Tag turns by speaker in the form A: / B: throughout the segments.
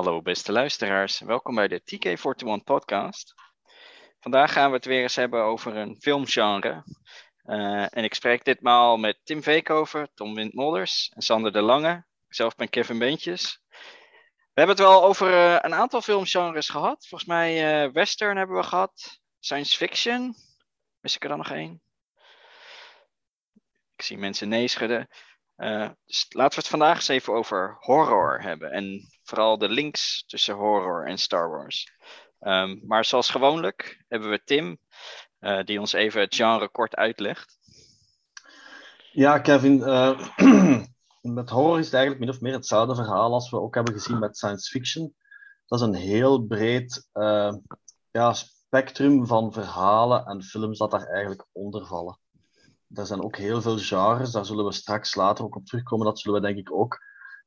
A: Hallo beste luisteraars, welkom bij de TK41 podcast. Vandaag gaan we het weer eens hebben over een filmgenre. Uh, en ik spreek ditmaal met Tim Veekover, Tom Windmolders en Sander de Lange. Zelf ben Kevin Beentjes. We hebben het wel over uh, een aantal filmgenres gehad. Volgens mij uh, western hebben we gehad, science fiction. Mis ik er dan nog één? Ik zie mensen nee schudden. Uh, dus laten we het vandaag eens even over horror hebben. En vooral de links tussen horror en Star Wars. Um, maar zoals gewoonlijk hebben we Tim, uh, die ons even het genre kort uitlegt.
B: Ja, Kevin. Uh, met horror is het eigenlijk min of meer hetzelfde verhaal als we ook hebben gezien met science fiction. Dat is een heel breed ja, spectrum van verhalen en films dat daar eigenlijk onder vallen er zijn ook heel veel genres, daar zullen we straks later ook op terugkomen. Dat zullen we denk ik ook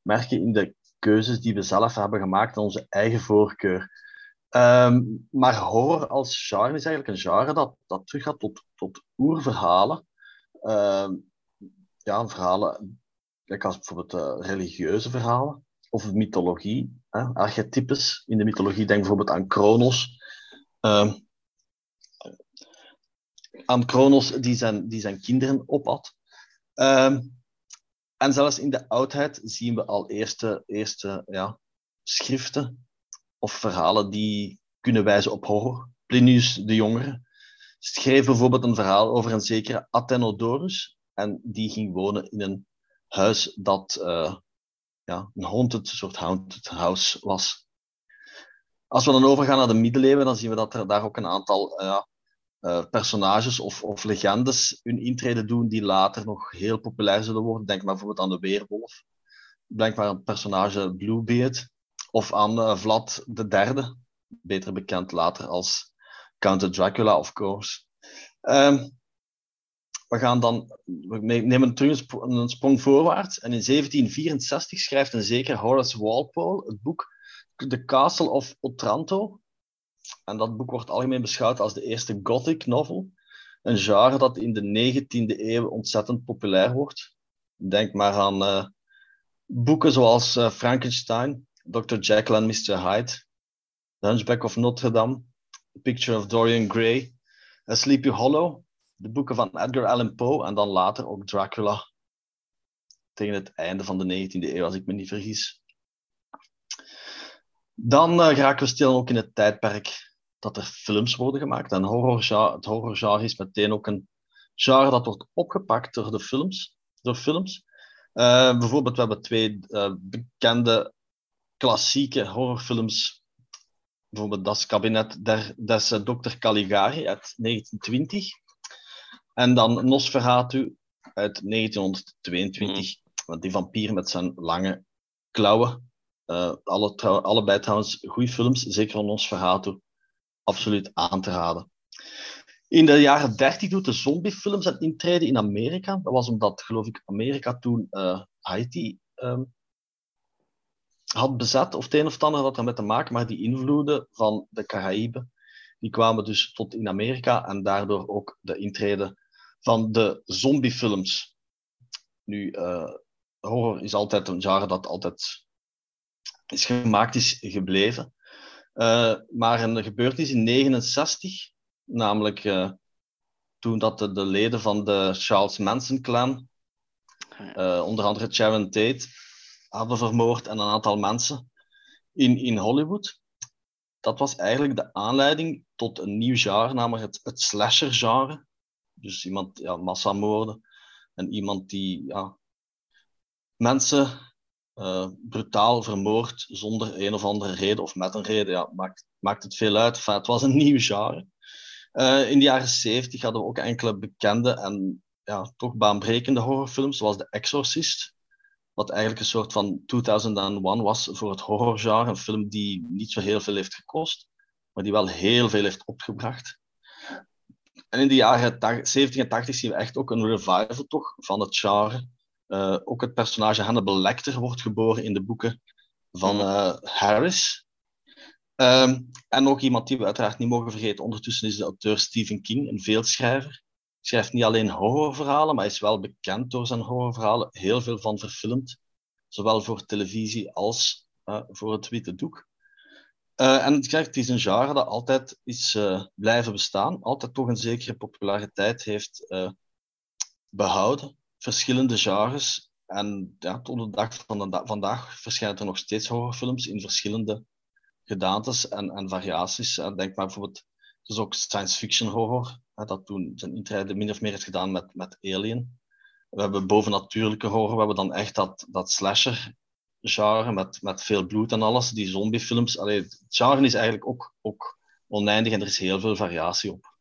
B: merken in de keuzes die we zelf hebben gemaakt en onze eigen voorkeur. Um, maar horror als genre is eigenlijk een genre dat, dat teruggaat tot, tot oerverhalen. Um, ja, verhalen, kijk als bijvoorbeeld uh, religieuze verhalen of mythologie, hè, archetypes. In de mythologie denk bijvoorbeeld aan Kronos. Um, aan Kronos die zijn, die zijn kinderen opat. Um, en zelfs in de oudheid zien we al eerste, eerste ja, schriften of verhalen die kunnen wijzen op horror. Plinius de Jongere schreef bijvoorbeeld een verhaal over een zekere Athenodorus. En die ging wonen in een huis dat uh, ja, een haunted, soort haunted house was. Als we dan overgaan naar de middeleeuwen, dan zien we dat er daar ook een aantal uh, personages of, of legendes hun intrede doen die later nog heel populair zullen worden. Denk maar bijvoorbeeld aan de Weerwolf. Denk maar aan personage Bluebeard. Of aan uh, Vlad de Derde, beter bekend later als Count Dracula, of course. Um, we gaan dan, we nemen terug een sprong voorwaarts. En in 1764 schrijft een zeker Horace Walpole het boek The Castle of Otranto. En dat boek wordt algemeen beschouwd als de eerste gothic novel. Een genre dat in de 19e eeuw ontzettend populair wordt. Denk maar aan uh, boeken zoals uh, Frankenstein, Dr. Jekyll and Mr. Hyde, The Hunchback of Notre Dame, The Picture of Dorian Gray, A Sleepy Hollow, de boeken van Edgar Allan Poe en dan later ook Dracula. Tegen het einde van de 19e eeuw, als ik me niet vergis. Dan uh, geraken we stil ook in het tijdperk dat er films worden gemaakt. En horror, het horrorgenre is meteen ook een genre dat wordt opgepakt door de films. Door films. Uh, bijvoorbeeld, we hebben twee uh, bekende klassieke horrorfilms. Bijvoorbeeld Das Kabinet der, des Dr. Caligari uit 1920. En dan Nosferatu uit 1922. Mm. Die vampier met zijn lange klauwen. Alle, trouw, allebei trouwens goede films, zeker van Nosferatu absoluut aan te raden. In de jaren 30 doet de zombiefilm zijn intrede in Amerika. Dat was omdat, geloof ik, Amerika toen uh, Haiti um, had bezet, of het een of het ander had ermee te maken, maar die invloeden van de Caraïben, die kwamen dus tot in Amerika en daardoor ook de intrede van de zombiefilms. Nu, uh, horror is altijd een genre dat altijd is gemaakt is gebleven. Uh, maar een gebeurtenis in 1969, namelijk uh, toen dat de, de, leden van de Charles Manson clan, uh, onder andere Sharon Tate, hadden vermoord en een aantal mensen in, in Hollywood. Dat was eigenlijk de aanleiding tot een nieuw genre, namelijk het, het slasher-genre. Dus iemand, ja, massamoorden. En iemand die ja, mensen uh, brutaal vermoord zonder een of andere reden of met een reden. Ja, maakt, maakt het veel uit. Het was een nieuw genre. Uh, in de jaren 70 hadden we ook enkele bekende en ja, toch baanbrekende horrorfilms, zoals The Exorcist. Wat eigenlijk een soort van 2001 was voor het horrorgenre. Een film die niet zo heel veel heeft gekost, maar die wel heel veel heeft opgebracht. En in de jaren 70 en 80 zien we echt ook een revival toch, van het genre. Uh, ook het personage Hannibal Lecter wordt geboren in de boeken van uh, Harris. Um, en ook iemand die we uiteraard niet mogen vergeten, ondertussen is de auteur Stephen King, een veelschrijver. Hij schrijft niet alleen horrorverhalen, maar is wel bekend door zijn horrorverhalen. Heel veel van verfilmd, zowel voor televisie als voor het witte doek. en het is een genre dat altijd is blijven bestaan, altijd toch een zekere populariteit heeft behouden. Verschillende genres. En ja, tot de dag van vandaag verschijnen er nog steeds horrorfilms in verschillende gedaantes en, en variaties. Denk maar bijvoorbeeld, dus ook science fiction horror, dat toen zijn intrede min of meer heeft gedaan met, met Alien. We hebben bovennatuurlijke horror, we hebben dan echt dat, dat slasher genre met, met veel bloed en alles, die zombiefilms. Allee, het genre is eigenlijk ook, ook oneindig en er is heel veel variatie op.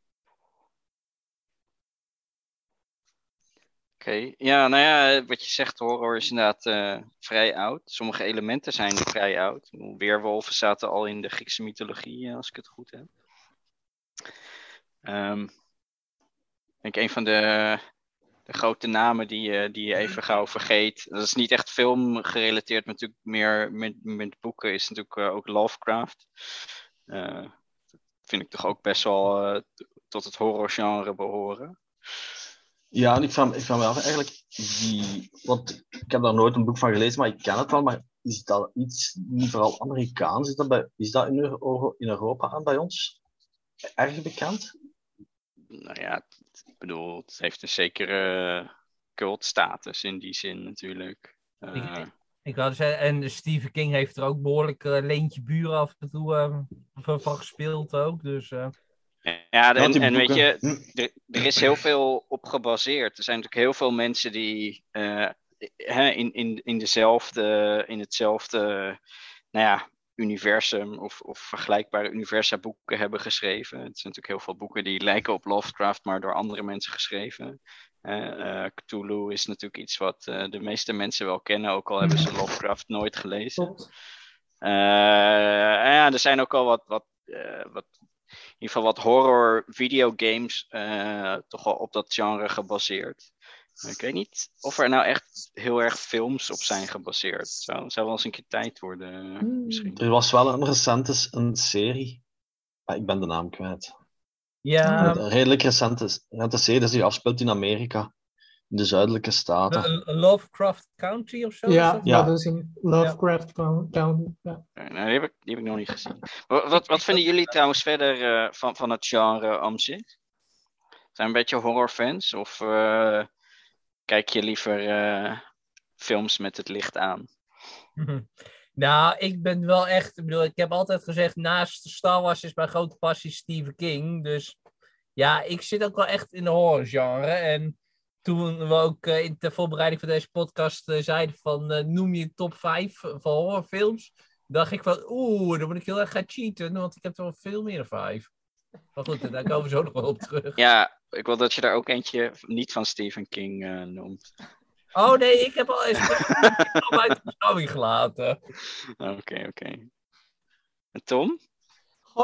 A: Oké, ja, nou ja, wat je zegt, horror is inderdaad uh, vrij oud. Sommige elementen zijn vrij oud. Weerwolven zaten al in de Griekse mythologie, eh, als ik het goed heb. Um, ik denk een van de, de grote namen die, uh, die je even gauw vergeet. Dat is niet echt film gerelateerd, maar natuurlijk meer met, met boeken, is natuurlijk ook Lovecraft. dat vind ik toch ook best wel tot het horrorgenre behoren.
B: Ja, en ik vraag, ik vraag me af eigenlijk, die, want ik heb daar nooit een boek van gelezen, maar ik ken het wel, maar is dat iets niet vooral Amerikaans? Is dat, bij, is dat in, Euro, in Europa en bij ons erg bekend?
A: Nou ja, ik bedoel, het heeft een zekere cultstatus in die zin natuurlijk. Uh,
C: ik, ik had zeggen, en Stephen King heeft er ook behoorlijk uh, Leentje Buren af en toe uh, van gespeeld ook, dus...
A: Ja, en, en weet je, hm. er, er, is heel veel op gebaseerd. Er zijn natuurlijk heel veel mensen die uh, in, in, in, dezelfde, in hetzelfde nou ja, universum of, of vergelijkbare universa boeken hebben geschreven. Het zijn natuurlijk heel veel boeken die lijken op Lovecraft, maar door andere mensen geschreven. Uh, Cthulhu is natuurlijk iets wat de meeste mensen wel kennen, ook al hebben ze Lovecraft nooit gelezen. ja, er zijn ook al wat, wat, wat ieder geval wat horror videogames uh, toch wel op dat genre gebaseerd. Ik weet niet of er nou echt heel erg films op zijn gebaseerd. Zou, zou wel eens een keer tijd worden, hmm. misschien.
B: Er was wel een recente een serie. Ah, ik ben de naam kwijt.
C: Ja.
B: Een redelijk recente, recente serie die afspeelt in Amerika in de zuidelijke staten.
C: Lovecraft Country of zo?
D: Ja, ja. dat is in Lovecraft County. Ja.
A: Nou, die, heb ik, die heb ik nog niet gezien. Wat, wat, wat vinden jullie trouwens verder uh, van, van het genre om zich? Zijn een beetje horrorfans? Of uh, kijk je liever uh, films met het licht aan?
C: Nou, ik ben wel echt. Ik bedoel, ik heb altijd gezegd: naast Star Wars is mijn grote passie Stephen King. Dus ja, ik zit ook wel echt in de horrorgenre. En toen we ook uh, in de voorbereiding van deze podcast uh, zeiden van uh, noem je top 5 van horrorfilms, dacht ik van oeh, dan moet ik heel erg gaan cheaten, want ik heb er wel veel meer dan 5. Maar goed, daar komen we zo nog wel op terug.
A: Ja, ik wil dat je daar ook eentje niet van Stephen King noemt.
C: Oh nee, ik heb al eens uit de beschouwing gelaten.
A: Oké, oké. En Tom?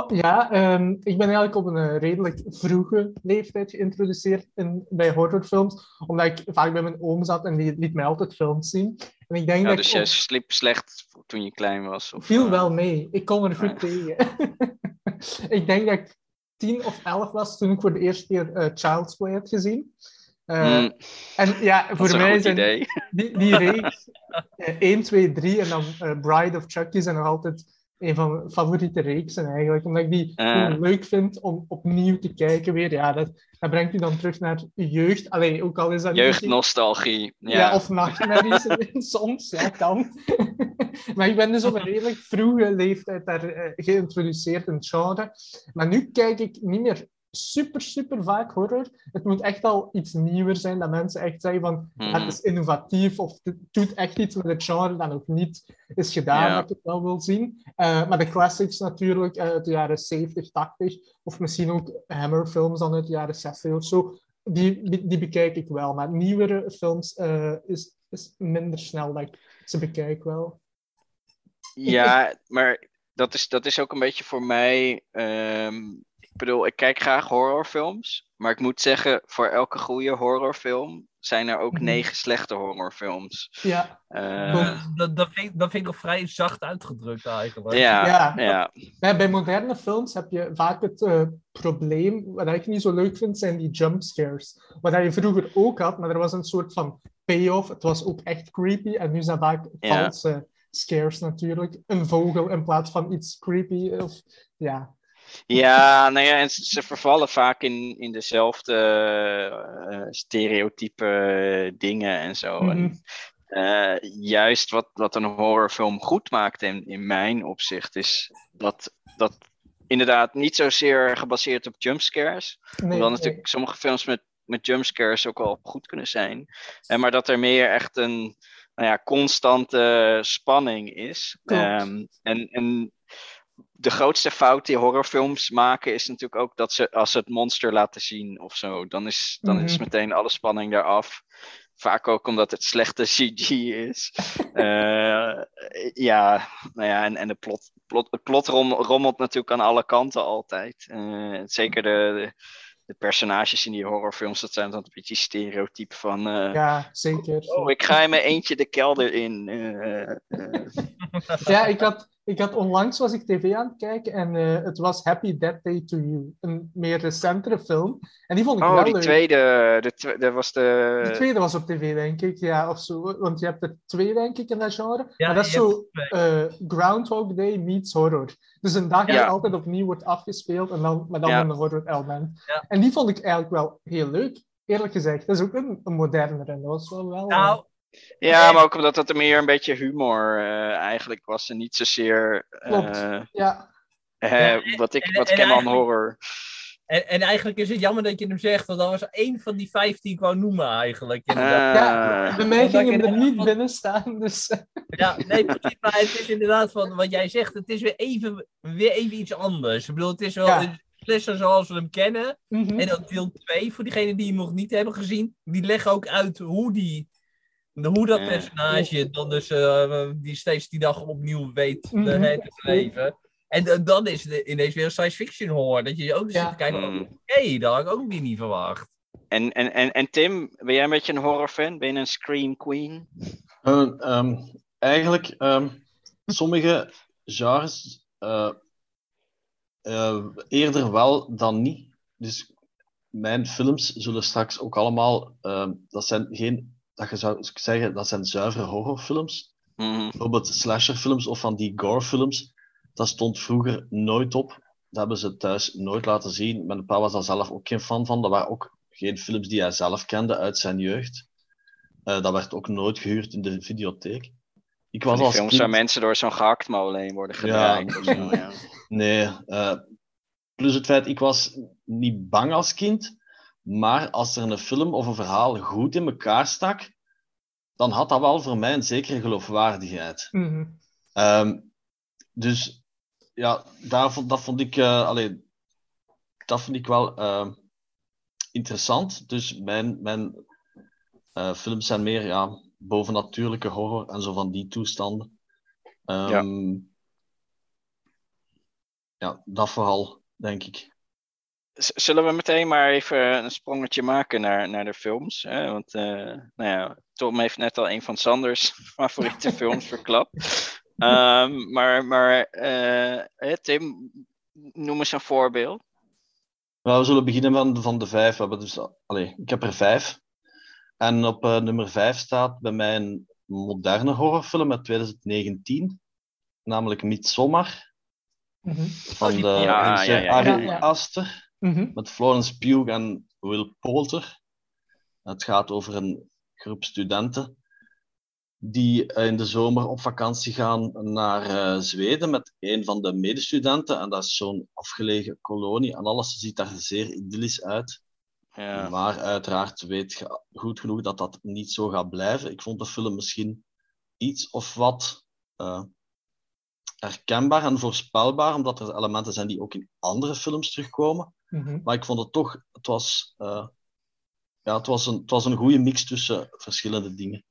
D: Ja, um, ik ben eigenlijk op een uh, redelijk vroege leeftijd geïntroduceerd in, bij horrorfilms, omdat ik vaak bij mijn oom zat en die liet mij altijd films zien. En ik denk
A: ja,
D: dat
A: dus
D: je
A: op... sliep slecht toen je klein was? Of,
D: viel uh... wel mee. Ik kon er goed tegen. ik denk dat ik tien of elf was toen ik voor de eerste keer uh, Child's Play had gezien. Mm. En ja, voor mij zijn die, die reeks 1, 2, 3 en dan Bride of Chucky zijn nog altijd een van mijn favoriete reeksen eigenlijk. Omdat ik die uh. leuk vind om opnieuw te kijken weer. Ja, dat, dat brengt u dan terug naar jeugd. Alleen ook al is dat
A: Jeugdnostalgie. Ja.
D: ja, of nachtmerries soms. Ja, kan. maar ik ben dus op een redelijk vroege leeftijd daar uh, geïntroduceerd in het genre. Maar nu kijk ik niet meer super, super vaak horror. Het moet echt al iets nieuwer zijn, dat mensen echt zeggen van mm. het is innovatief of het doet echt iets met het genre dat nog niet is gedaan, yeah. dat ik wel wil zien. Uh, maar de classics natuurlijk uit de jaren 70, 80, of misschien ook Hammer-films dan uit de jaren 60 of zo, die, die, die bekijk ik wel. Maar nieuwere films uh, is, is minder snel dat ik ze bekijk wel.
A: Ja, maar dat is, dat is ook een beetje voor mij. Um, ik bedoel, ik kijk graag horrorfilms. Maar ik moet zeggen, voor elke goede horrorfilm zijn er ook mhm. negen slechte horrorfilms.
D: Ja.
C: Uh, dat, dat, vind, dat vind ik nog vrij zacht uitgedrukt eigenlijk.
A: Ja, ja.
D: ja. Bij, moderne films heb je vaak het uh, probleem, wat ik niet zo leuk vind, zijn die jumpscares. Wat je vroeger ook had, maar er was een soort van payoff. Het was ook echt creepy en nu zijn vaak valse scares natuurlijk. Een vogel in plaats van iets creepy. Of, ja.
A: Ja, nou ja, en ze ze vervallen vaak in, in dezelfde eh, stereotype dingen en zo.
D: Mhm.
A: En, eh, juist wat, wat een horrorfilm goed maakt in, in mijn opzicht, is dat, dat inderdaad niet zozeer gebaseerd op jumpscares.
D: Nee,
A: Hoewel
D: nee.
A: natuurlijk sommige films met, met jumpscares ook wel goed kunnen zijn. En maar dat er meer echt een nou ja, constante spanning is. Ehm, en, en de grootste fout die horrorfilms maken is natuurlijk ook dat ze als ze het monster laten zien of zo, dan is, dan is
D: Mhm.
A: meteen alle spanning eraf. Vaak ook omdat het slechte CG is. Eh, ja, nou ja, en, en de plot, plot, het plot rom- rommelt natuurlijk aan alle kanten altijd. Eh, zeker de, de, de personages in die horrorfilms, dat zijn dan een beetje stereotype van... eh,
D: Ja, zeker.
A: Oh, ik ga in mijn eentje de kelder in.
D: Ja, ik had, ik had onlangs was ik tv aan het kijken en eh, het was Happy Death Day to You. Een meer recentere film. En die vond ik
A: Oh,
D: wel
A: die
D: leuk.
A: tweede, de twe- dat was de...
D: De tweede was op tv, denk ik. Ja, of zo. Want je hebt er twee, denk ik, in dat genre.
C: Ja,
D: maar dat is zo eh, Groundhog Day meets horror. Dus een dag
A: Ja.
D: die altijd opnieuw wordt afgespeeld, en dan, maar dan
A: Ja.
D: een horror element.
C: Ja.
D: En die vond ik eigenlijk wel heel leuk, eerlijk gezegd. Dat is ook een, een modernere. Dat was wel wel...
C: Nou,
A: Ja, maar ook omdat het er meer een beetje humor eh, eigenlijk was en niet zozeer
D: Klopt.
A: eh,
D: ja,
A: eh,
C: Ja,
A: wat ik,
C: en-
A: wat ik
C: en
A: ken aan horror.
C: en, en eigenlijk is het jammer dat je hem zegt, want dat was één van die vijf die ik wou noemen eigenlijk. inderdaad.
A: Ah.
D: bij mij
C: Omdat
D: ging
C: ik
D: hem er niet
C: van-
D: binnen staan, dus...
C: Ja, nee, precies. Maar het is inderdaad van wat jij zegt. Het is weer even, weer even iets anders. Ik bedoel, het is wel
D: Ja.
C: een slasher zoals we hem kennen.
D: mhm.
C: En dan deel 2, voor diegenen die hem nog niet hebben gezien. Die leggen ook uit hoe die... Hoe dat personage dan dus eh, die steeds die dag opnieuw weet
D: Mhm.
C: eh, te beleven. En dan- dan is het ineens weer een science fiction horror. Dat je ook zit
D: Ja.
C: te kijken,
A: Hmm.
C: oké, dat had ik ook weer niet verwacht.
A: En, en, en, en Tim, ben jij een beetje een horrorfan? Ben je een Scream Queen?
B: Eh, ehm, eigenlijk, ehm, sommige genres eh, eh, eerder wel dan niet. Dus mijn films zullen straks ook allemaal, ehm, dat zijn geen, dat je zou zeggen, dat zijn zuivere horrorfilms.
A: Mhm.
B: Bijvoorbeeld slasherfilms of van die gorefilms. Dat stond vroeger nooit op. Dat hebben ze thuis nooit laten zien. Mijn pa was daar zelf ook geen fan van. Dat waren ook geen films die hij zelf kende uit zijn jeugd. Eh, dat werd ook nooit gehuurd in de videotheek. Ik was als
A: films
B: kind...
A: waar mensen door zo'n gehaktmolen heen worden gedraaid. ja.
B: Nee. eh, plus het feit, ik was niet bang als kind. Maar als er een film of een verhaal goed in elkaar stak, dan had dat wel voor mij een zekere geloofwaardigheid.
D: Mhm.
B: Ehm, dus ja, daar vond, dat vond ik, eh, allee, dat vond ik wel ehm, interessant. Dus mijn, mijn eh, films zijn meer ja, bovennatuurlijke horror en zo van die toestanden. Ehm, ja. dat vooral, denk ik.
A: Zullen we meteen maar even een sprongetje maken naar, naar de films? Hè? Want eh, nou ja, Tom heeft net al een van Sanders favoriete films verklapt. Ehm, maar maar eh, hè, Tim, noem eens een voorbeeld.
B: Nou, we zullen beginnen van, van de vijf. We hebben dus, allee, ik heb er vijf. En op eh, nummer vijf staat bij mij een moderne horrorfilm uit 2019, namelijk Midsommar.
D: Mhm.
B: van
C: Oh,
B: de
A: ja, ja, ja.
D: Mhm.
B: met Florence Pugh en Will Poulter. Het gaat over een groep studenten die in de zomer op vakantie gaan naar eh, Zweden met een van de medestudenten. En dat is zo'n afgelegen kolonie en alles ziet daar zeer idyllisch uit.
A: Ja.
B: Maar uiteraard weet je goed genoeg dat dat niet zo gaat blijven. Ik vond de film misschien iets of wat eh, herkenbaar en voorspelbaar, omdat er elementen zijn die ook in andere films terugkomen.
D: Mhm.
B: Maar ik vond het toch, het was, eh, ja, het was, een, het was een goede mix tussen verschillende dingen.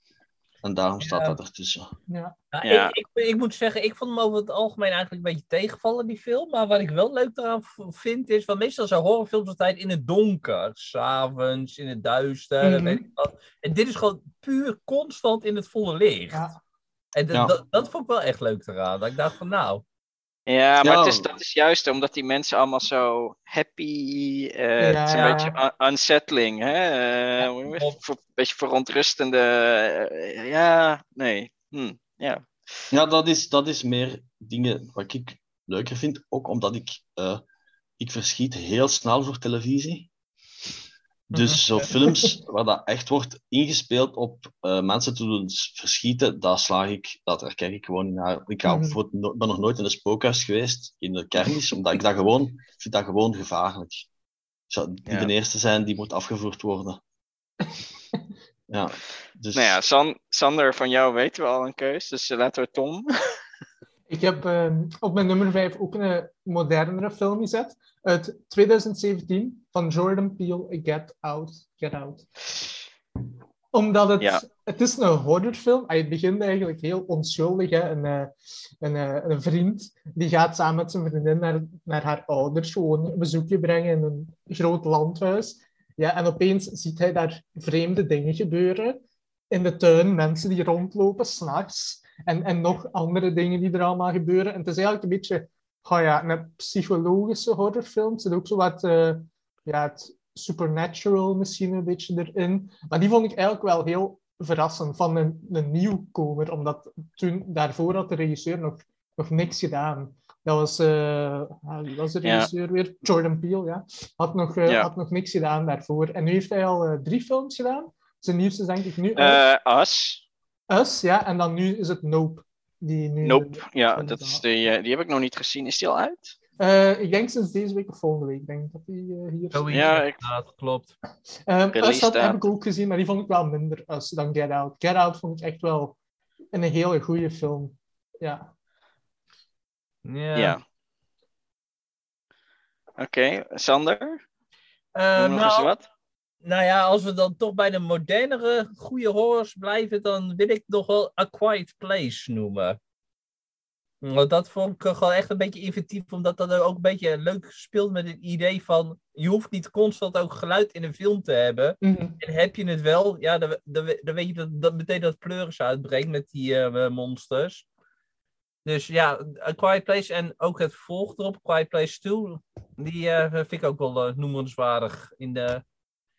B: En daarom staat
C: Ja.
B: dat ertussen.
D: Ja.
A: Ja.
C: ik, ik, ik moet zeggen, ik vond hem over het algemeen eigenlijk een beetje tegenvallen, die film. Maar wat ik wel leuk eraan vind, is... Want meestal zijn horrorfilms altijd in het donker. S'avonds, in het duister,
D: Mhm.
C: weet ik wat. En dit is gewoon puur constant in het volle licht.
D: Ja.
C: En
B: Ja.
C: dat, dat vond ik wel echt leuk eraan. Dat ik dacht van, nou...
A: Ja, maar
B: Ja.
A: Het is, dat is juist omdat die mensen allemaal zo happy. eh,
D: Ja.
A: Het is een beetje un- unsettling, hè? Eh,
C: Ja,
A: Een beetje verontrustende. eh, ja, nee. Hm, ja.
B: Ja, dat is, dat is meer dingen wat ik leuker vind. Ook omdat ik, eh, ik verschiet heel snel voor televisie. Dus zo films waar dat echt wordt ingespeeld op eh, mensen te doen verschieten, daar slaag ik, dat daar kijk ik gewoon naar. Ik ga
D: Mhm.
B: no- ben nog nooit in een spookhuis geweest, in de kermis, omdat ik dat gewoon, ik vind dat gewoon gevaarlijk. Zou die
A: Ja.
B: de eerste zijn die moet afgevoerd worden. ja, dus...
A: Nou ja, San- Sander, van jou weten we al een keus, dus laten we Tom.
D: Ik heb ehm, op mijn nummer 5 ook een modernere film gezet. Uit 2017 van Jordan Peele, Get Out. Get Out. Omdat het,
A: Ja.
D: het is een horrorfilm. Het begint eigenlijk heel onschuldig. Hè? Een, eh, een, eh, een vriend die gaat samen met zijn vriendin naar, naar haar ouders gewoon een bezoekje brengen in een groot landhuis. Ja, en opeens ziet hij daar vreemde dingen gebeuren. In de tuin, mensen die rondlopen s'nachts. En, en nog andere dingen die er allemaal gebeuren. En het is eigenlijk een beetje oh ja, een psychologische horrorfilm. Er zit ook zo wat eh, ja, het supernatural misschien een beetje erin. Maar die vond ik eigenlijk wel heel verrassend van een, een nieuwkomer. Omdat toen, daarvoor had de regisseur nog, nog niks gedaan. Dat was, wie was de
A: Ja.
D: regisseur weer? Jordan Peele, ja. Had nog, eh,
A: Ja.
D: had nog niks gedaan daarvoor. En nu heeft hij al drie films gedaan. Zijn nieuwste is denk ik nu uit.
A: Us.
D: Ja. En dan nu is het Nope. Die nu,
A: Nope. Ja, dat is de, eh, die heb ik nog niet gezien. Is die al uit?
D: Eh, ik denk sinds deze week of volgende week. Ik denk dat die eh, hier
C: Zoiets,
A: Ja, ik-
C: inderdaad, klopt.
D: Ehm
A: Release
D: Us had, heb ik ook gezien, maar die vond ik wel minder Us dan Get Out. Get Out vond ik echt wel een hele goede film. Ja.
C: Ja.
A: Ja. Oké, Sander? Nog eens
C: nou,
A: wat?
C: Nou ja, als we dan toch bij de modernere goede horrors blijven, dan wil ik nog wel A Quiet Place noemen. Want dat vond ik gewoon echt een beetje inventief, omdat dat ook een beetje leuk speelt met het idee van, je hoeft niet constant ook geluid in een film te hebben.
D: Mhm.
C: En heb je het wel, ja, dan, dan, dan weet je dat, dat meteen dat pleuris uitbreekt met die eh, monsters. Dus ja, A Quiet Place en ook het vervolg erop, A Quiet Place 2, die eh, vind ik ook wel eh, noemenswaardig in de...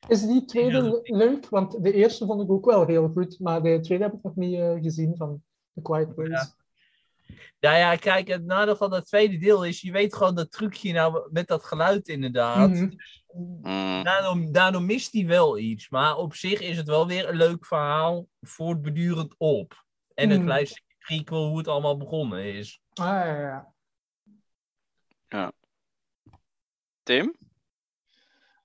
D: Is die tweede le- leuk? Want de eerste vond ik ook wel heel goed, maar de tweede heb ik nog niet eh, gezien van The Quiet Place.
C: Ja, ja, kijk, het nadeel van dat tweede deel is, je weet gewoon dat trucje nou met dat geluid inderdaad.
D: Mhm.
A: Mm,
C: Daardoor, daardoor mist hij wel iets. Maar op zich is het wel weer een leuk verhaal, voortbedurend op. En een
D: Hmm.
C: klein prequel hoe het allemaal begonnen is.
D: Ah, ja, ja.
A: Tim?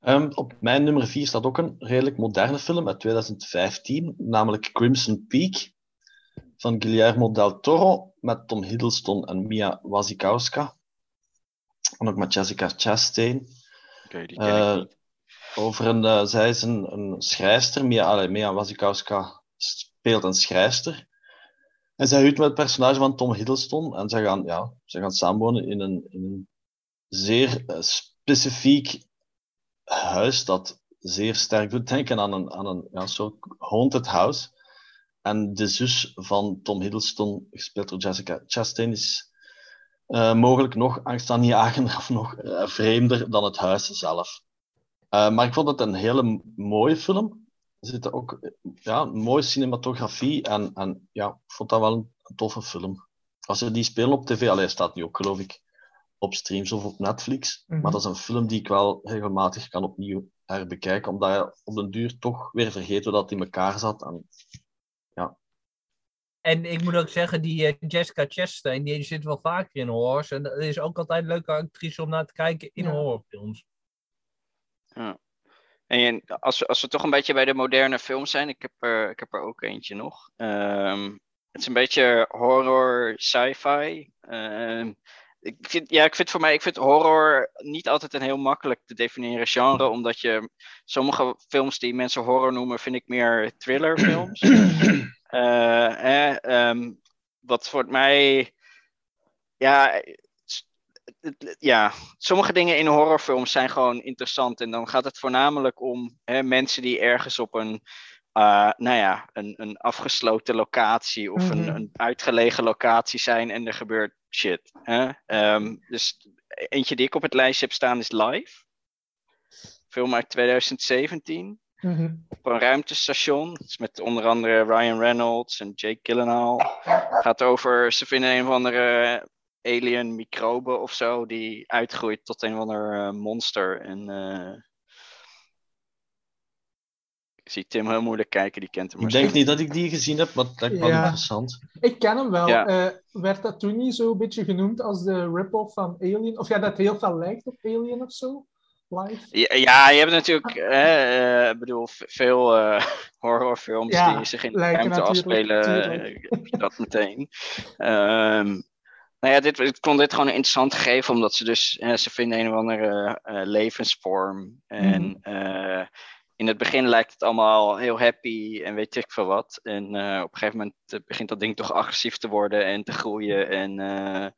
B: Ehm, op mijn nummer 4 staat ook een redelijk moderne film uit 2015, namelijk Crimson Peak van Guillermo del Toro met Tom Hiddleston en Mia Wasikowska. En ook met Jessica Chastain.
A: Die ken
B: Eh,
A: ik niet.
B: over een, eh, zij is een, een schrijfster, Mia, Mia Wasikowska speelt een schrijfster. En zij huwt met het personage van Tom Hiddleston en zij gaan, ja, zij gaan samenwonen in een, in een zeer eh, specifiek huis dat zeer sterk doet denken aan een, aan een ja, soort haunted house. En de zus van Tom Hiddleston, gespeeld door Jessica Chastain, is eh, mogelijk nog angstaanjagender of nog eh, vreemder dan het huis zelf. Eh, maar ik vond het een hele mooie film. Er zit ook ja, mooie cinematografie en, en ja, ik vond dat wel een, toffe film. Als ze die spelen op tv, alleen staat nu ook geloof ik op streams of op Netflix.
D: Mhm.
B: Maar dat is een film die ik wel regelmatig kan opnieuw herbekijken, omdat je op den duur toch weer vergeet hoe dat in elkaar zat. En,
C: En ik moet ook zeggen, die eh, Jessica Chastain, die zit wel vaker in horrors. En dat is ook altijd een leuke actrice om naar te kijken in
D: Ja.
C: horrorfilms.
A: En je- als, we, als we toch een beetje bij de moderne films zijn, ik heb er, ik heb er ook eentje nog. Ehm, het is een beetje horror, sci-fi. Ehm, ik vind, ja, ik vind voor mij, ik vind horror niet altijd een heel makkelijk te definiëren genre, omdat je sommige films die mensen horror noemen, vind ik meer thrillerfilms. Eh, eh, ehm, wat voor mij, ja, ja, sommige dingen in horrorfilms zijn gewoon interessant. En dan gaat het voornamelijk om hè, mensen die ergens op een, eh, nou ja, een, een afgesloten locatie of een,
D: Mhm.
A: een uitgelegen locatie zijn en er gebeurt shit. Hè? Ehm, dus eentje die ik op het lijstje heb staan is Live. Film uit 2017.
D: Mhm.
A: op een ruimtestation. Is met onder andere Ryan Reynolds en Jake Gyllenhaal. Het gaat over, ze vinden een of andere alien microbe of zo, die uitgroeit tot een of ander eh, monster. En eh, ik zie Tim heel moeilijk kijken, die kent hem
B: Ik denk niet dat ik die gezien heb, maar dat lijkt wel
D: Ja.
B: interessant.
D: Ik ken hem wel.
A: Ja.
D: Eh, werd dat toen niet zo'n beetje genoemd als de rip-off van Alien? Of ja, dat heel veel lijkt op Alien of zo? Live?
A: Ja, ja, je hebt natuurlijk, eh, ik bedoel, veel eh, horrorfilms
D: Ja,
A: die zich in de ruimte afspelen.
D: tuurlijk.
A: eh, heb je dat meteen. Ehm, nou ja, dit, ik vond dit gewoon interessant gegeven, omdat ze dus, eh, ze vinden een of andere eh, levensvorm. En
D: Mhm.
A: eh, in het begin lijkt het allemaal heel happy en weet ik veel wat. En eh, op een gegeven moment eh, begint dat ding toch agressief te worden en te groeien. En eh,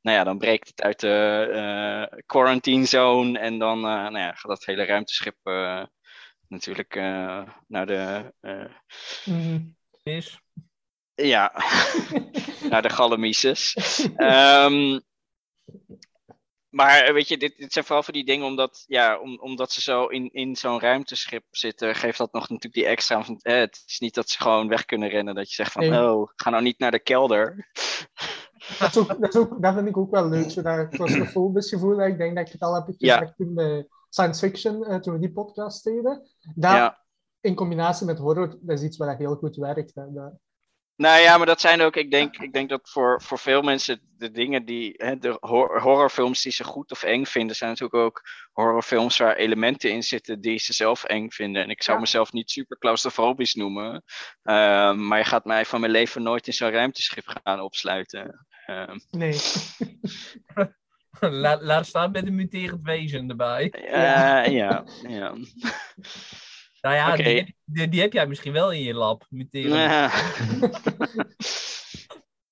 A: nou ja, dan breekt het uit de eh, quarantine zone. En dan nou ja, gaat dat hele ruimteschip natuurlijk naar de.
D: Mhm.
C: Is.
A: ja, naar de Gallemises. Ehm, maar eh, weet je, dit, dit zijn vooral voor die dingen omdat, ja, om, omdat ze zo in, in zo'n ruimteschip zitten, geeft dat nog natuurlijk die extra. Van, eh, het is niet dat ze gewoon weg kunnen rennen, dat je zegt van,
D: Nee.
A: oh, ga nou niet naar de kelder.
D: Dat, is ook, dat, is ook, dat vind ik ook wel leuk, zodat claustrofobisch gevoel. Ik denk dat ik het al heb
A: Ja.
D: gezegd toen bij science fiction, eh, toen we die podcast deden. Dat
A: Ja.
D: in combinatie met horror, dat is iets wat heel goed werkt. Hè. Dat-
A: Nou ja, maar dat zijn ook, ik denk, ik denk dat voor, voor veel mensen de dingen die, hè, de hor- horrorfilms die ze goed of eng vinden, zijn natuurlijk ook horrorfilms waar elementen in zitten die ze zelf eng vinden. En ik zou
D: Ja.
A: mezelf niet super claustrofobisch noemen, ehm, maar je gaat mij van mijn leven nooit in zo'n ruimteschip gaan opsluiten. Ehm,
D: Nee.
C: laat, laat staan met een muterend wezen erbij.
A: ja, ja, ja.
C: Nou ja, die, die, die heb jij misschien wel in je lab. Muterend.
A: Ja.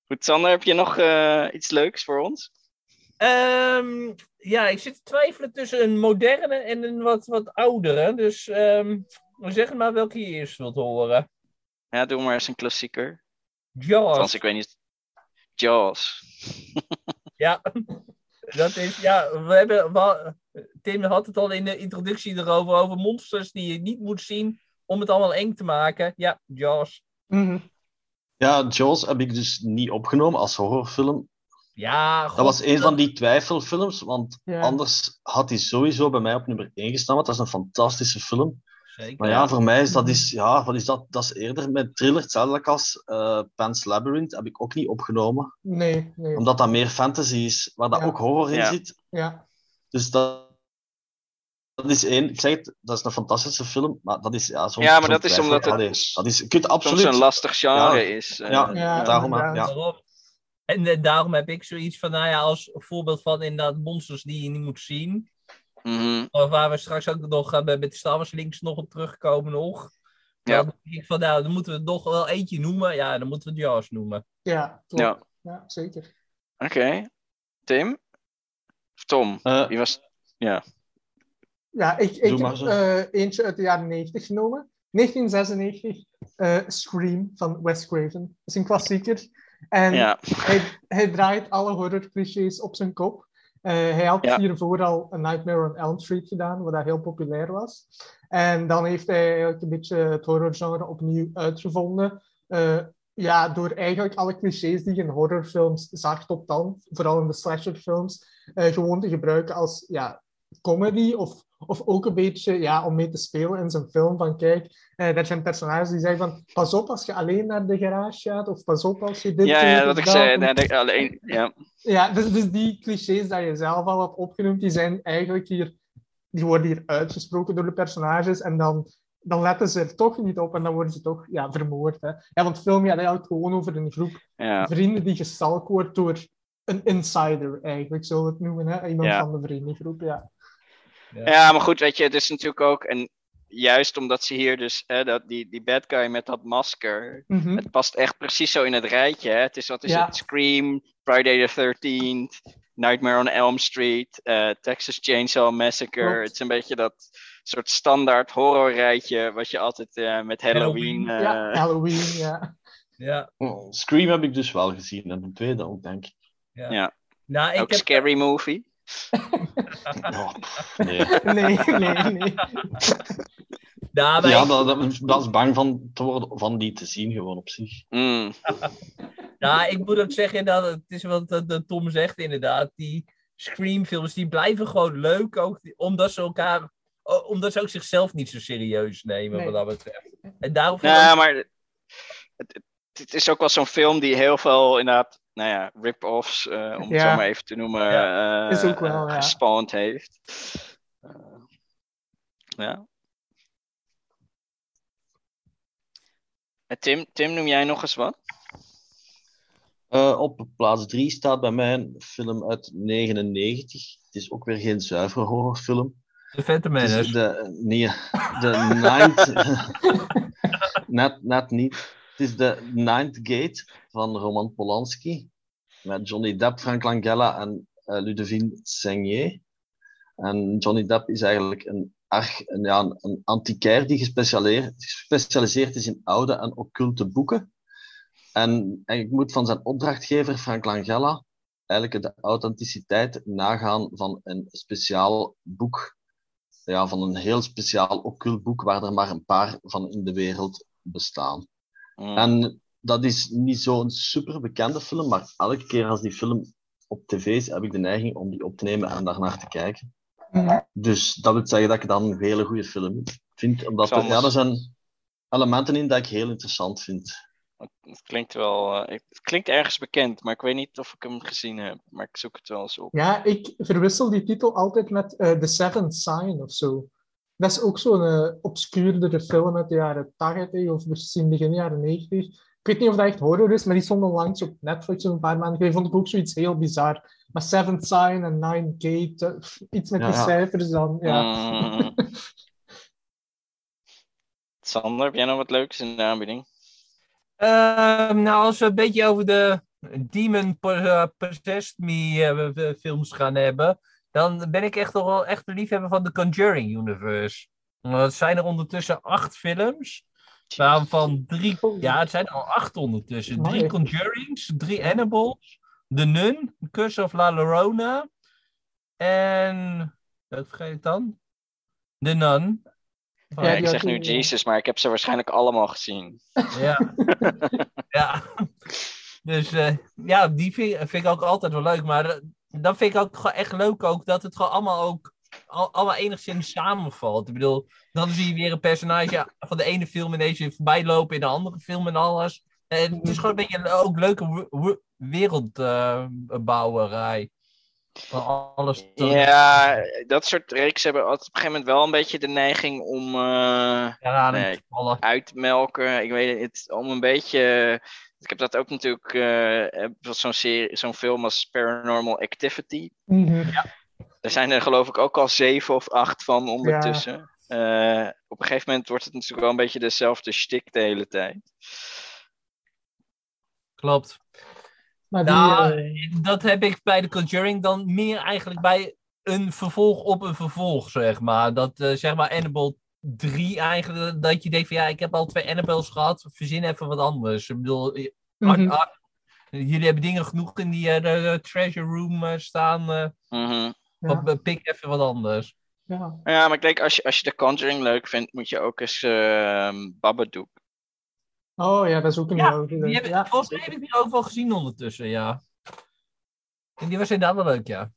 A: Goed, Sander, heb je nog eh, iets leuks voor ons?
C: Ehm, ja, ik zit te twijfelen tussen een moderne en een wat, wat oudere. Dus ehm zeg maar welke je eerst wilt horen.
A: Ja, doe maar eens een klassieker.
C: Jaws.
A: Althans, ik weet niet. Jaws.
C: Ja, dat is, ja, we hebben, we- Tim had het al in de introductie erover, over monsters die je niet moet zien om het allemaal eng te maken. Ja, Jaws.
D: Mhm.
B: Ja, Jaws heb ik dus niet opgenomen als horrorfilm.
C: Ja, god,
B: Dat was een van die twijfelfilms, want
D: Ja.
B: anders had hij sowieso bij mij op nummer 1 gestaan, want dat is een fantastische film.
C: Zeker.
B: Maar ja, voor mij is dat, is, ja, wat is dat? Dat is eerder met thriller, hetzelfde als eh, Pan's Labyrinth, heb ik ook niet opgenomen.
D: Nee, nee.
B: Omdat dat meer fantasy is, waar dat
D: Ja.
B: ook horror in
A: Ja.
B: zit.
D: Ja.
B: Dus dat, dat is één, ik zeg het, dat is een fantastische film, maar dat is ja, zo'n
A: Ja, maar dat is omdat het
B: Allee, dat is, je kunt
A: soms
B: absoluut.
A: een lastig genre
B: Ja.
A: is. eh,
B: Ja,
D: Ja,
B: daarom, ja.
C: Daarom. En daarom heb ik zoiets van, nou ja, als voorbeeld van inderdaad monsters die je niet moet zien. Of waar we straks ook nog eh, met de Star Wars links nog op terugkomen nog.
A: Ja.
C: Dan denk ik van, nou, dan moeten we nog wel eentje noemen. Ja, dan moeten we Jaws noemen.
D: Ja.
A: Ja.
D: Ja, zeker.
A: Oké. Tim? Of Tom? Wie was... Ja.
D: Ja, ik, ik heb eh, eentje uit de jaren 90 genomen. 1996, eh, Scream van Wes Craven. Dat is een klassieker. En
A: ja.
D: hij, hij draait alle horror-clichés op zijn kop. Eh, hij had
A: Ja.
D: hiervoor al A Nightmare on Elm Street gedaan, wat dat heel populair was. En dan heeft hij eigenlijk een beetje het horrorgenre opnieuw uitgevonden. Eh, ja, door eigenlijk alle clichés die je in horrorfilms zag tot dan, vooral in de slasherfilms, eh, gewoon te gebruiken als ja, comedy of, of ook een beetje ja, om mee te spelen in zijn film. Van kijk, eh er zijn personages die zeggen van pas op als je alleen naar de garage gaat of pas op als je dit
A: Ja,
D: doet
A: ja, wat ik
D: dat.
A: zei. nee, alleen, ja.
D: Ja, dus, dus die clichés dat je zelf al hebt opgenoemd, die zijn eigenlijk hier, die worden hier uitgesproken door de personages en dan, dan letten ze er toch niet op en dan worden ze toch ja, vermoord. Hè. Ja, want film gaat eigenlijk gewoon over een groep
A: ja.
D: vrienden die gestalkt wordt door een insider, eigenlijk, zullen we het noemen. Hè? Iemand
A: Ja.
D: van de vriendengroep, ja.
A: Ja, maar goed, weet je, het is natuurlijk ook... En juist omdat ze hier dus... Hè, dat, die, die bad guy met dat masker...
D: Mhm.
A: Het past echt precies zo in het rijtje. Hè? Het is, wat is
D: Ja.
A: het? Scream, Friday the 13th, Nightmare on Elm Street, eh, Texas Chainsaw Massacre.
D: Klopt.
A: Het is een beetje dat soort standaard horrorrijtje wat je altijd eh, met Halloween...
C: Halloween,
A: eh,
D: ja, Halloween, ja.
C: Ja,
B: Oh, Scream heb ik dus wel gezien, en de tweede ook, denk ik.
C: ja.
A: Ja.
C: Nou, ik
A: ook
C: heb,
A: Scary Movie.
B: Nee.
D: Nee, nee, nee.
C: Ja,
B: Ja, dat, dat, dat is bang van te worden van die te zien gewoon op zich.
A: Mm.
C: Ja, ik moet ook zeggen dat het is wat dat, dat Tom zegt inderdaad. Die Scream-films die blijven gewoon leuk, ook omdat ze elkaar, omdat ze ook zichzelf niet zo serieus nemen
D: Nee.
C: wat dat betreft. En daarom
A: Ja, maar het, het, het is ook wel zo'n film die heel veel inderdaad, nou ja, rip-offs, eh, om het
D: Ja.
A: zo maar even te noemen, eh,
D: Is ook wel, ja.
A: gespawned heeft. Eh, ja. En Tim, Tim, noem jij nog eens wat?
B: Eh, op plaats 3 staat bij mij een film uit 99. Het is ook weer geen zuivere horrorfilm.
C: de Phantom Menace.
B: de, nee, de Ninth... net, net niet. Het is de Ninth Gate van Roman Polanski. Met Johnny Depp, Frank Langella en eh, Ludovine. En Johnny Depp is eigenlijk een, een, ja, een, antiquair die gespecialiseerd, is in oude en occulte boeken. En, en ik moet van zijn opdrachtgever, Frank Langella, eigenlijk de authenticiteit nagaan van een speciaal boek. Ja, van een heel speciaal occult boek waar er maar een paar van in de wereld bestaan.
A: Mm.
B: En dat is niet zo'n super bekende film, maar elke keer als die film op tv is, heb ik de neiging om die op te nemen en daarnaar te kijken. Dus dat wil zeggen dat ik dan een hele goede film vind. Omdat er, ja, er zijn elementen in dat ik heel interessant vind.
A: Het klinkt wel, eh, het klinkt ergens bekend, maar ik weet niet of ik hem gezien heb. Maar ik zoek het wel eens op.
D: Ja, ik verwissel die titel altijd met eh, The Seventh Sign of zo. Dat is ook zo'n eh, obscuurdere film uit de jaren 80 of misschien begin jaren 90. Ik weet niet of dat echt horror is, maar die stond onlangs op Netflix een paar maanden geleden. Vond ik ook zoiets heel bizar. Maar Seventh Sign en Nine Gate, eh, iets met
B: Ja,
D: die
B: ja.
D: cijfers dan. Ja.
A: Mm. Sander, heb jij nog wat leuks in de aanbieding?
C: Ehm, nou, als we een beetje over de Demon Po- eh, Possessed Me films gaan hebben, dan ben ik echt toch wel echt een liefhebber van de Conjuring Universe. Want Het zijn er ondertussen acht films. Waarvan drie, ja, het zijn er al acht ondertussen. Drie. Conjurings, drie Annibals, The Nun, Curse of La Llorona en, wat vergeet ik dan? The Nun. Van-
D: Ja,
A: ik zeg nu Jesus, maar ik heb ze waarschijnlijk allemaal gezien.
C: Ja. ja. Dus eh, ja, die vind, vind ik ook altijd wel leuk. Maar eh, dan vind ik ook gewoon echt leuk ook dat het gewoon allemaal ook al, allemaal enigszins samenvalt. Ik bedoel, dan zie je weer een personage van de ene film ineens weer voorbij lopen in de andere film en alles. En het is gewoon een beetje ook leuke wereldbouwerij. Van alles
A: Ja, dat soort reeksen hebben op een gegeven moment wel een beetje de neiging om eh,
C: ja,
A: nee.
C: te vallen.
A: uit te melken. Ik weet het, om een beetje. Ik heb dat ook natuurlijk. eh, eh, zo'n serie, zo'n film als Paranormal Activity.
D: Mhm.
A: Er zijn er geloof ik ook al zeven of acht van ondertussen. Eh, op een gegeven moment wordt het natuurlijk wel een beetje dezelfde shtick de hele tijd.
C: Klopt.
D: Maar die,
C: Nou, dat heb ik bij de Conjuring dan meer eigenlijk bij een vervolg op een vervolg, zeg maar. Dat, eh, zeg maar, Annabelle 3 eigenlijk, dat je denkt van ja, ik heb al twee Annabelles gehad, verzin even wat anders. Ik bedoel, eh,
D: mhm.
C: jullie hebben dingen genoeg in die eh, de, de treasure room eh, staan, eh,
A: Mhm.
D: ja.
C: wat- pik even wat anders.
D: Ja.
A: Ja, maar ik denk als je, als je de Conjuring leuk vindt, moet je ook eens ehm Babadook.
D: Oh ja, dat is ook een
C: Ja. Die heb,
D: Ja,
C: volgens mij heb ik die ook wel gezien ondertussen, ja. En die was inderdaad wel leuk, ja.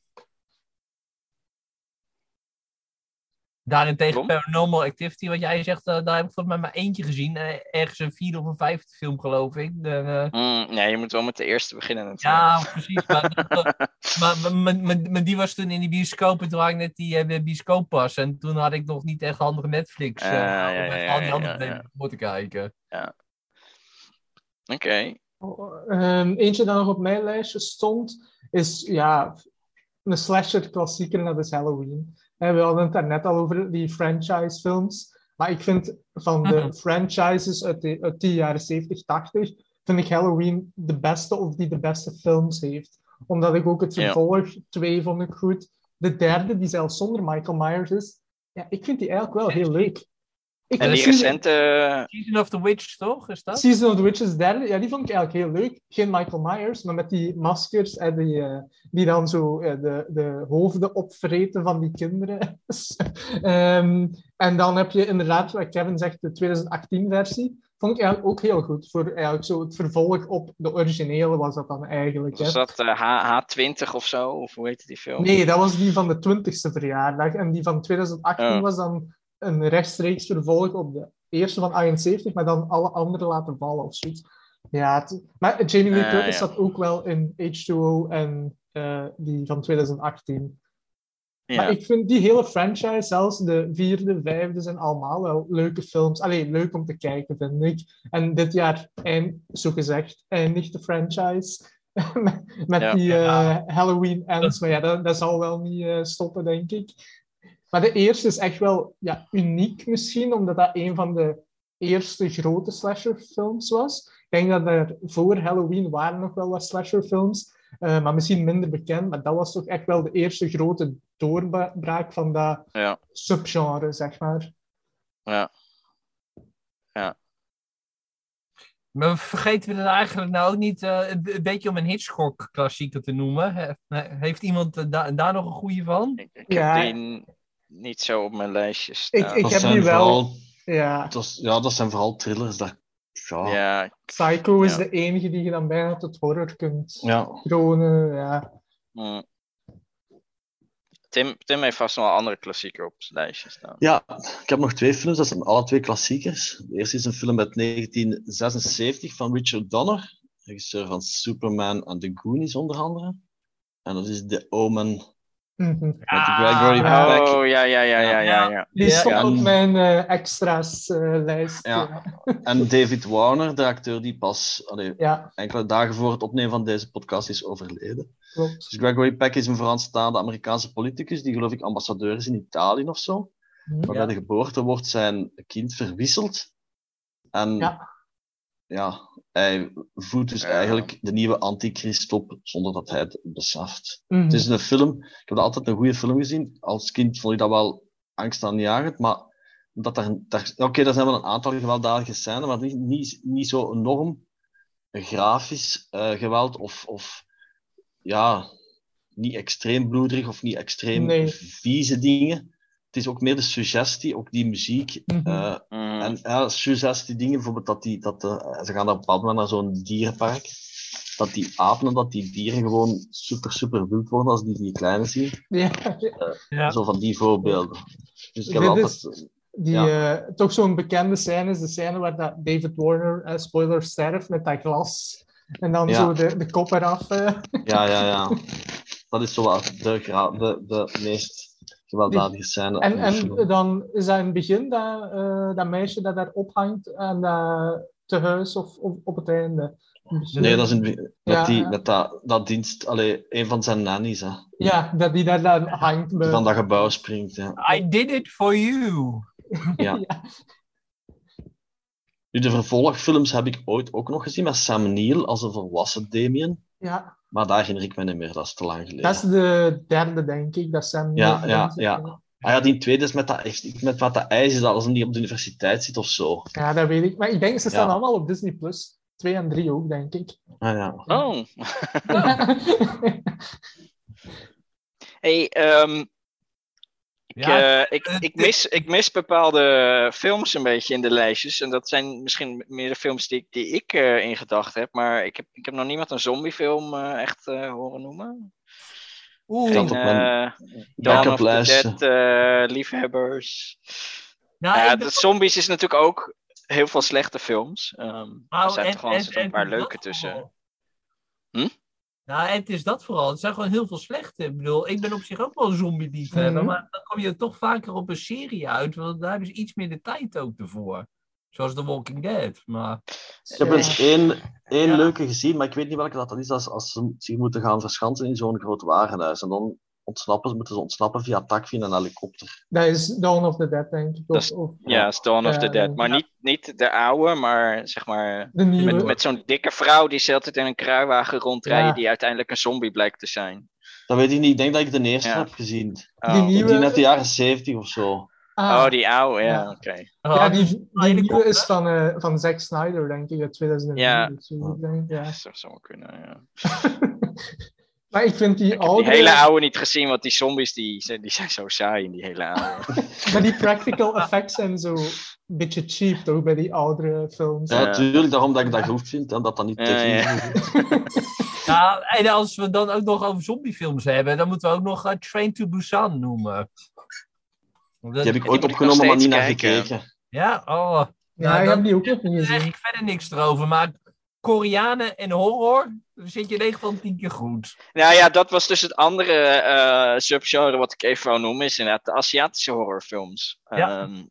C: Daarentegen? Paranormal Activity, wat jij zegt, eh, daar heb ik volgens mij maar eentje gezien. Eh, ergens een vierde of een vijfde film, geloof ik. De, eh,
A: Mm, nee, je moet wel met de eerste beginnen natuurlijk.
C: ja, precies. Maar, maar, maar, maar, maar- maar die was toen in die bioscoop en toen had ik net die eh, bioscooppas. En toen had ik nog niet echt handige Netflix.
A: ja,
C: om
A: ja,
C: echt
A: ja,
C: al die
A: ja,
C: andere
A: ja,
C: dingen
A: ja.
C: voor te kijken.
A: Oké.
D: Oh, ehm, eentje dat nog op mijn lijstje stond, is ja, een slasher klassieker, en dat is Halloween. We hadden het daarnet al over die franchise films. Maar ik vind van de
C: Mhm.
D: franchises uit de, uit die jaren 70, 80, vind ik Halloween de beste of die de beste films heeft. Omdat ik ook het
A: Ja.
D: vervolg, twee vond ik goed. De derde, die zelfs zonder Michael Myers is, ja, ik vind die eigenlijk wel heel leuk. Ik
A: En die
D: Season-
A: recente... eh,
C: Season of the Witch, toch? Is dat?
D: Season of the Witches derde, ja, die vond ik eigenlijk heel leuk. Geen Michael Myers, maar met die maskers en die, eh, die dan zo eh, de, de hoofden opvreten van die kinderen. Ehm, en dan heb je inderdaad, wat Kevin zegt, de 2018-versie. Vond ik eigenlijk ook heel goed. Voor eigenlijk zo het vervolg op de originele was dat dan eigenlijk.
A: Was dat eh, H, H20 of zo? Of hoe heette die film?
D: Nee, dat was die van de 20ste verjaardag. En die van 2018
A: Oh.
D: was dan een rechtstreeks vervolg op de eerste van 71, maar dan alle andere laten vallen of zoiets. Ja, het- maar Jamie Lee Curtis zat ook wel in H2O en eh, die van 2018.
A: Ja.
D: Maar ik vind die hele franchise, zelfs de vierde, vijfde, zijn allemaal wel leuke films. Alleen leuk om te kijken, vind ik. En dit jaar, eind, zo gezegd, eindigt de franchise. met met
A: Ja.
D: die eh, Halloween Ends. Maar ja, dat, dat zal wel niet eh, stoppen, denk ik. Maar de eerste is echt wel ja, uniek misschien, omdat dat een van de eerste grote slasherfilms was. Ik denk dat er voor Halloween waren nog wel wat slasherfilms, eh, maar misschien minder bekend. Maar dat was toch echt wel de eerste grote doorbraak van dat
A: Ja.
D: subgenre, zeg maar.
A: Ja.
C: Maar vergeten we er eigenlijk nou ook niet eh, een beetje om een Hitchcock-klassieker te noemen? He- Heeft iemand da- daar nog een goede van?
A: Ik, ik
D: Ja.
A: heb die n- niet zo op mijn lijstje
D: Ik,
A: staan.
D: ik
B: Dat
D: heb
B: zijn
D: die wel...
B: vooral,
D: Ja,
B: dat ja, dat zijn vooral thrillers. Dat, ja, ja.
A: Ja,
D: Psycho is
A: Ja.
D: de enige die je dan bijna tot horror kunt kronen. Ja.
A: mm. Tim, Tim heeft vast nog wel andere klassieker op zijn lijstje staan.
B: Ja, ik heb nog twee films, dat zijn alle twee klassiekers. De eerste is een film uit 1976 van Richard Donner, regisseur van Superman en The Goonies onder andere. En dat is The Omen
D: Mhm.
B: met Gregory
D: ja.
B: Peck.
A: Oh, ja, ja, ja, ja, ja. ja.
D: Die
C: Ja,
D: stond op mijn eh, extra's eh, lijst.
B: Ja.
D: Ja.
B: En David Warner, de acteur die pas allee,
D: ja,
B: enkele dagen voor het opnemen van deze podcast is overleden.
D: klopt.
B: Dus Gregory Peck is een vooraanstaande Amerikaanse politicus die geloof ik ambassadeur is in Italië of zo.
D: Mhm.
B: Maar bij de geboorte wordt zijn kind verwisseld. En
D: Ja.
B: Hij voedt dus
A: Ja.
B: eigenlijk de nieuwe antichrist op, zonder dat hij het beseft.
D: Mhm.
B: Het is een film, ik heb dat altijd een goede film gezien. Als kind vond ik dat wel angstaanjagend, maar dat daar, daar, oké, er zijn wel een aantal gewelddadige scènes, maar niet, niet, niet zo enorm grafisch eh, geweld of, of ja, niet extreem bloederig of niet extreem
D: Nee.
B: vieze dingen. Het is ook meer de suggestie, ook die muziek.
D: Mhm.
B: eh,
A: Mm.
B: en ja, suggestie dingen, bijvoorbeeld dat die, dat de, ze gaan op een bepaald moment naar zo'n dierenpark. Dat die apen en dat die dieren gewoon super, super wild worden als die die kleine zien.
D: Ja,
C: Ja.
B: Zo van die voorbeelden. Dus ik heb
D: Dit
B: altijd...
D: is- die, eh, toch zo'n bekende scène is de scène waar dat David Warner, eh, spoiler, sterft met dat glas. En dan
B: Ja.
D: zo de, de kop eraf. eh.
B: Ja, ja, ja. Dat is zo wat de, gra- de, de meest gewelddadige scène.
D: En, en dan is dat in het begin dat, eh, dat meisje dat daar ophangt aan dat tehuis of op, op het einde.
B: Nee, dat is in, met,
D: Ja,
B: die,
D: ja.
B: met dat, dat dienst... Allee, een van zijn nannies, hè.
D: Ja, dat die daar dan hangt.
B: Die
D: bij-
B: van dat gebouw springt, ja.
C: I did it for you.
B: Ja. Nu, de vervolgfilms heb ik ooit ook nog gezien met Sam Neill als een volwassen Damien.
D: ja,
B: Maar daar herinner ik me niet meer, dat is te lang geleden.
D: dat is de derde, denk ik. Dat Sam
B: Ja, ja, ja. Ah ja, die tweede is met dat, echt- met wat dat ijs is, dat als hij niet op de universiteit zit of zo.
D: Ja, dat weet ik. Maar ik denk, ze staan
B: Ja.
D: allemaal op Disney+. Plus. Twee en drie ook, denk ik.
B: Ah, ja.
A: Oh, hey, ehm, ik,
C: Ja,
A: eh, ik,
C: eh,
A: ik, mis, ik mis bepaalde films een beetje in de lijstjes. En dat zijn misschien meer de films die, ik- die ik eh, in gedachten heb. Maar ik heb, ik heb nog niemand een zombiefilm eh, echt eh, horen noemen.
C: Oeh.
A: Geen eh, Dawn of the. Dead eh, liefhebbers.
C: Nou,
A: ja, de zombies is natuurlijk ook heel veel slechte films. Ehm, er
C: nou,
A: zijn
C: en-
A: toch gewoon
C: en-
A: een
C: en
A: paar leuke tussen.
C: Nou, het is dat vooral. Het zijn gewoon heel veel slechte. Ik bedoel, ik ben op zich ook wel een zombie-liefhebber,
D: Mhm.
C: maar dan kom je toch vaker op een serie uit, want daar hebben ze iets meer de tijd ook ervoor. Zoals The Walking Dead. Maar
B: Ik heb eens één, één
C: Ja.
B: leuke gezien, maar ik weet niet welke dat, dat is. Als, als ze zich moeten gaan verschansen in zo'n groot warenhuis. En dan ontsnappen, ze- moeten ze ontsnappen via takje en een helikopter.
D: Dat is Dawn of the Dead, denk ik. Of, of
A: Ja, is Dawn of the Dead. Maar
C: ja.
A: niet, niet de oude, maar zeg maar
D: de nieuwe.
A: met, met zo'n dikke vrouw die ze altijd in een kruiwagen rondrijden,
D: Ja.
A: die uiteindelijk een zombie blijkt te zijn.
B: Dat weet ik niet. Ik denk dat ik de eerste
A: Ja.
B: heb gezien.
A: Oh.
D: Die
B: Die
D: nieuwe-
B: net de jaren 70 of zo.
D: Ah,
A: Oh, die oude, ja,
D: Ja.
A: oké.
D: ja, die,
C: die
D: die nieuwe is van, eh, van Zack Snyder, denk ik, uit 2004.
A: Ja. Dat zou kunnen, ja.
D: Maar ik vind die
A: Ik heb die
D: oude,
A: hele oude niet gezien, want die zombies die, zijn- die zijn zo saai in die hele oude.
D: maar die practical effects zijn zo een beetje cheap, toch, bij die oudere films.
B: Ja, natuurlijk, daarom dat ik dat goed vind en dat dat niet te
A: Ja,
C: en als we dan ook nog over zombiefilms hebben, dan moeten we ook nog eh, Train to Busan noemen. Dat-
B: Die heb ik ooit opgenomen, maar niet naar gekeken.
C: Ja, oh.
D: Ja,
C: Nou,
D: ik heb die ook nog niet
C: Daar zeg
D: gezien.
C: ik verder niks erover, maar Koreanen en horror, dan zit je 9 van 10 keer goed.
A: Nou ja, dat was dus het andere eh, subgenre wat ik even wou noemen, is inderdaad de Aziatische horrorfilms.
C: Ja.
A: Ehm,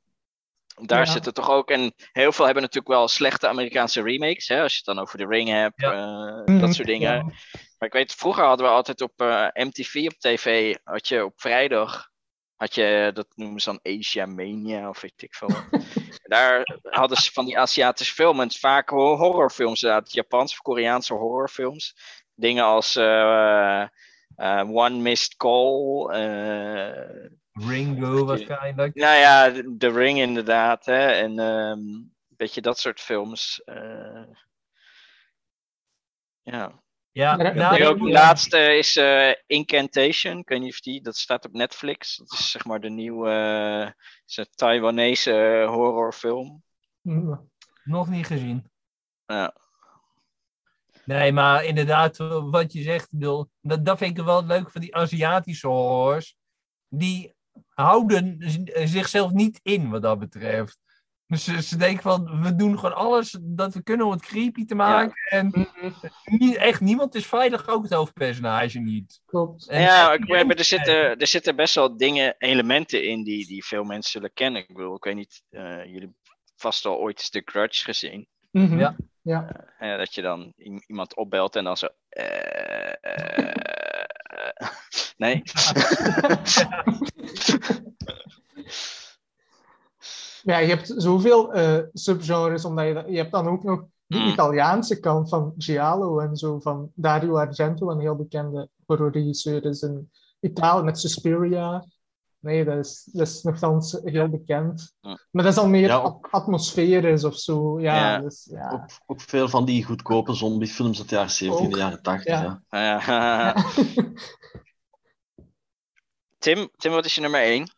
A: daar
D: Ja.
A: zitten toch ook, en heel veel hebben natuurlijk wel slechte Amerikaanse remakes, hè, als je het dan over The Ring hebt, eh,
D: Mhm,
A: dat soort dingen.
D: ja.
A: Maar ik weet, vroeger hadden we altijd op eh, MTV op tv, had je op vrijdag, had je, dat noemen ze dan Asia Mania of weet ik veel. Daar hadden ze van die Aziatische films, vaak ho- horrorfilms, inderdaad, Japanse of Koreaanse horrorfilms. Dingen als eh, eh, One Missed Call, eh,
C: Ringo waarschijnlijk.
A: nou ja, The Ring inderdaad, hè, en ehm, een beetje dat soort films. ja.
C: Ja, nou,
A: ook de laatste is eh, Incantation. Ik weet niet of die, dat staat op Netflix. Dat is zeg maar de nieuwe eh, Taiwanese horrorfilm.
D: Hm.
C: nog niet gezien.
A: Ja.
C: Nee, maar inderdaad, wat je zegt, bedoel, dat, dat vind ik wel leuk van die Aziatische horrors. Die houden zichzelf niet in wat dat betreft. Dus ze, ze denken van, we doen gewoon alles dat we kunnen om het creepy te maken. En
D: Mhm,
C: niet, echt niemand is veilig, ook het hoofdpersonage niet.
D: Klopt.
C: En-
A: ja, ik, weet, maar er zitten, er zitten best wel dingen, elementen in die, die veel mensen zullen kennen. Ik bedoel, ik weet niet, eh, jullie hebben vast al ooit eens The Grudge gezien.
D: Mhm.
C: Ja.
D: Ja.
A: Eh, dat je dan iemand opbelt en dan zo. eh, eh, eh, nee.
D: Ja, je hebt zoveel eh, subgenres, omdat je, je hebt dan ook nog de
A: Mm.
D: Italiaanse kant van Giallo en zo, van Dario Argento, een heel bekende horrorregisseur is in Italië, met Suspiria. Nee, dat is, dat is nogthans heel bekend.
A: Ja.
D: Maar dat is al meer
B: Ja,
D: of zo. Ja,
A: Ja.
D: Dus, ja.
B: Ook, ook veel van die goedkope zombiefilms uit de jaren 70 en de
D: Ook,
B: jaren 80.
D: ja.
B: Ja.
A: Eh, Tim, Tim, wat is je nummer 1?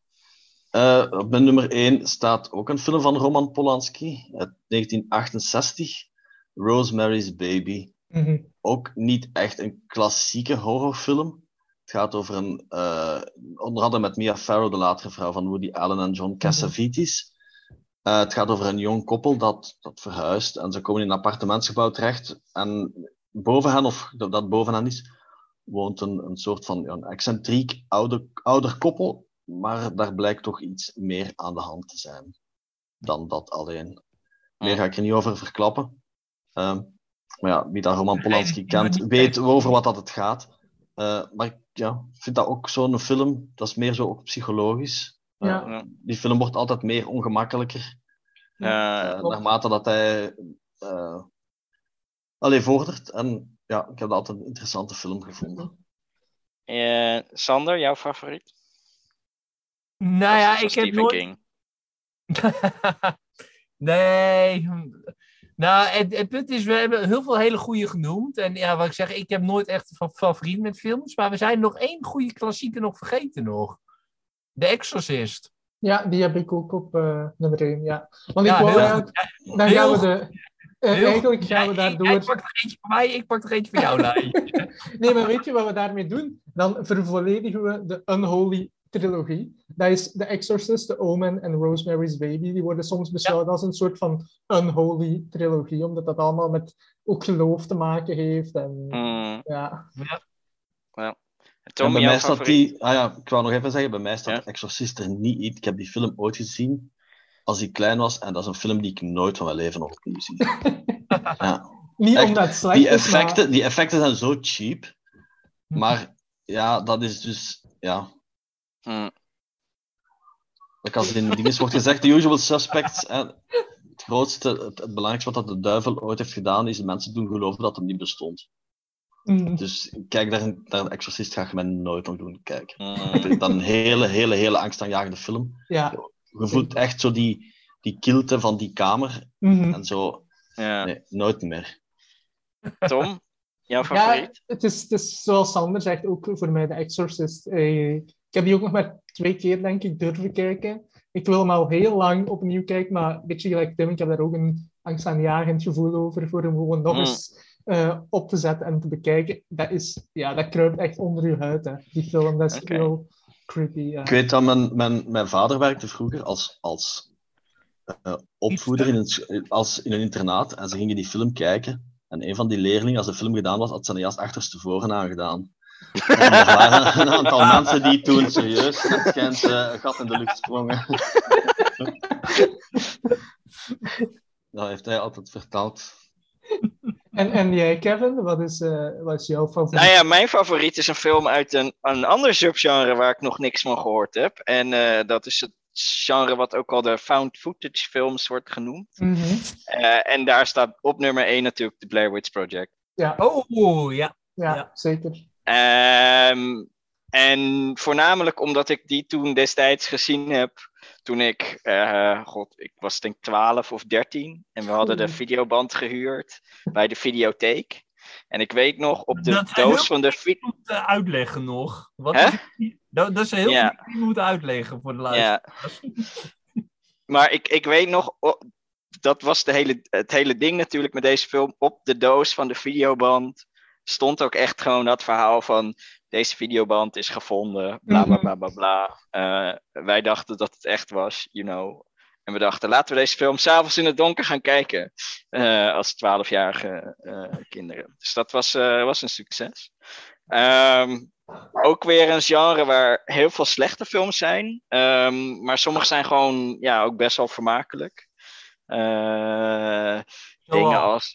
B: Eh, op mijn nummer 1 staat ook een film van Roman Polanski uit 1968, Rosemary's Baby.
D: Mhm.
B: Ook niet echt een klassieke horrorfilm. Het gaat over een, eh, onder andere met Mia Farrow, de latere vrouw van Woody Allen en John Cassavetes. Eh, het gaat over een jong koppel dat, dat verhuist en ze komen in een appartementsgebouw terecht. En boven hen, of dat, dat boven hen is, woont een, een soort van ja, een excentriek ouder, ouder koppel. Maar daar blijkt toch iets meer aan de hand te zijn dan dat alleen. Meer ga ik er niet over verklappen. Ehm, maar ja, wie dat Roman Polanski kent, weet over wat dat het gaat. Eh, maar ik ja, vind dat ook zo'n film, dat is meer zo ook psychologisch. Eh,
D: Ja.
B: Die film wordt altijd meer ongemakkelijker.
A: Eh,
B: eh, naarmate dat hij eh allee, vordert. En ja, ik heb dat altijd een interessante film gevonden.
A: eh, Sander, jouw favoriet?
C: Nou ja, ik heb
A: Stephen
C: nooit...
A: King.
C: nee. Nou, het, het punt is, we hebben heel veel hele goede genoemd. En ja, wat ik zeg, ik heb nooit echt een fa- favoriet met films. Maar we zijn nog één goede klassieker nog vergeten nog. The Exorcist.
D: Ja, die heb ik ook op eh, nummer 1. Ja. Want
C: Ja,
D: ik eigenlijk- dan
C: Heel
D: gaan we de. eh, eigenlijk gaan we daardoor.
C: Jij pakt er eentje van mij, ik pak er eentje van jou. Lai.
D: Nee, maar weet je wat we daarmee doen? Dan vervolledigen we de Unholy trilogie. Dat is The Exorcist, The Omen en Rosemary's Baby. Die worden soms beschouwd als een soort van unholy trilogie, omdat dat allemaal met ook geloof te maken heeft. En,
A: Mm,
D: ja.
A: Tom,
B: en bij mij staat die, ah ja, ik wou nog even zeggen, bij mij staat
A: Ja.
B: Exorcist er niet in. Ik heb die film ooit gezien als ik klein was. En dat is een film die ik nooit van mijn leven nog opnieuw zie. ja.
D: Niet
B: Echt,
D: omdat het slecht
B: die,
D: is, maar-
B: effecten, die effecten zijn zo cheap. Maar ja, dat is dus... Ja,
A: Mm,
B: Like als in dingen wordt gezegd, the usual suspects. Hè, het grootste, het, het belangrijkste wat dat de duivel ooit heeft gedaan, is mensen doen geloven dat hem niet bestond.
D: Mm.
B: Dus kijk, daar, naar de Exorcist ga je mij nooit nog doen kijken.
A: mm.
B: Ik dat een hele, hele, hele angstaanjagende film.
D: Ja,
B: je voelt echt zo die, die kilte van die kamer
D: Mhm.
B: en zo.
A: Ja.
B: Nee, nooit meer.
A: Tom, jouw
D: Ja,
A: favoriet?
D: het is, het is zoals Sander zegt, ook voor mij de Exorcist. Eh, ik heb die ook nog maar twee keer, denk ik, durven kijken. Ik wil hem al heel lang opnieuw kijken, maar een beetje gelijk Tim, ik heb daar ook een angstaanjagend gevoel over, voor hem gewoon nog
A: Mm.
D: eens eh, op te zetten en te bekijken. Dat, is, ja, dat kruipt echt onder je huid, hè. die film. Dat is heel creepy. Ja.
B: Ik weet dat mijn, mijn, mijn vader werkte vroeger als, als eh, opvoeder in een, als, in een internaat en ze gingen die film kijken. En een van die leerlingen, als de film gedaan was, had zijn jas achterstevoren aangedaan. En er waren een aantal mensen die toen serieus het schijnt, eh, een gat in de lucht sprongen. Dat heeft hij altijd verteld.
D: En, en jij, Kevin, wat is, eh, wat is jouw favoriet?
A: Nou ja, mijn favoriet is een film uit een, een ander subgenre waar ik nog niks van gehoord heb. En eh, dat is het genre wat ook al de found footage films wordt genoemd.
D: Mhm.
A: Eh, en daar staat op nummer 1 natuurlijk de Blair Witch Project.
D: Ja,
C: Oh, ja.
D: ja,
C: ja.
D: zeker.
A: Ehm, en voornamelijk omdat ik die toen destijds gezien heb. Toen ik, eh, god, ik was denk 12 of 13. En we hadden de videoband gehuurd bij de videotheek. En ik weet nog, op de
C: Dat
A: doos van de vi-
C: moet uitleggen nog. Wat
A: Hè?
C: is het? dat, dat is heel
A: Ja.
C: veel moet uitleggen voor de luisteraars.
A: Ja. Maar ik, ik weet nog, dat was de hele, het hele ding natuurlijk met deze film. Op de doos van de videoband stond ook echt gewoon dat verhaal van deze videoband is gevonden, bla bla bla bla bla. Eh, wij dachten dat het echt was, you know. En we dachten, laten we deze film s'avonds in het donker gaan kijken. eh, als 12-jarige eh, kinderen. Dus dat was, was een succes. Ehm, ook weer een genre waar heel veel slechte films zijn. ehm, maar sommige zijn gewoon ja, ook best wel vermakelijk. Dingen als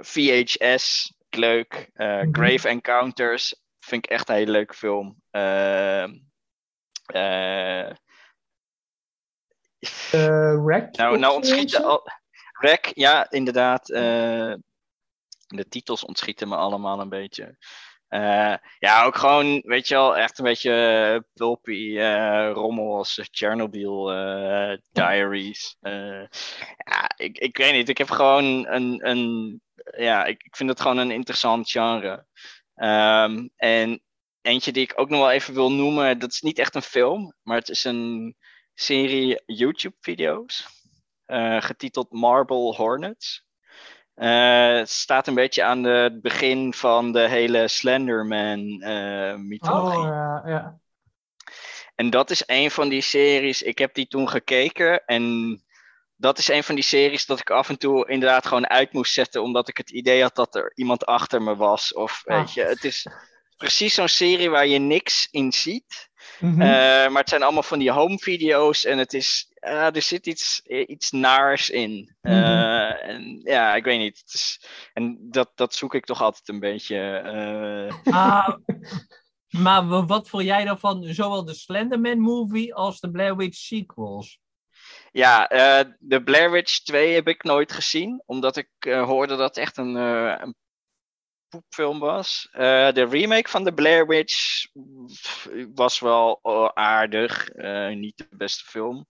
A: VHS, leuk. Eh,
D: Mhm.
A: Grave Encounters, vind ik echt een hele leuke film. Ehm, eh,
D: Eh Wreck.
A: nou, nou ontschieten al. Rek, ja, inderdaad. eh, de titels ontschieten me allemaal een beetje. Eh, ja, ook gewoon, weet je wel, echt een beetje pulpy eh, rommel als Chernobyl Diaries. Eh, ja, ik, ik weet niet, ik heb gewoon een, een ja, ik, ik vind het gewoon een interessant genre. Ehm, en eentje die ik ook nog wel even wil noemen, dat is niet echt een film, maar het is een serie YouTube-video's, eh, getiteld Marble Hornets. Eh, het staat een beetje aan de- het begin van de hele Slenderman-mythologie.
D: Oh, ja, ja.
A: En dat is een van die series, ik heb die toen gekeken en dat is een van die series dat ik af en toe inderdaad gewoon uit moest zetten, omdat ik het idee had dat er iemand achter me was. Of weet
D: Ah.
A: je, het is precies zo'n serie waar je niks in ziet.
D: Mhm.
A: Eh, maar het zijn allemaal van die home video's en het is, eh, er zit iets, iets naars in. Eh,
D: Mhm.
A: En ja, ik weet niet. Is, en dat, dat zoek ik toch altijd een beetje.
C: Ah, maar wa- wat vond jij dan van zowel de Slenderman movie als de Blair Witch sequels?
A: Ja, eh, de Blair Witch 2 heb ik nooit gezien, omdat ik eh, hoorde dat het echt een, eh, een poepfilm was. De remake van de Blair Witch was wel aardig, niet de beste film.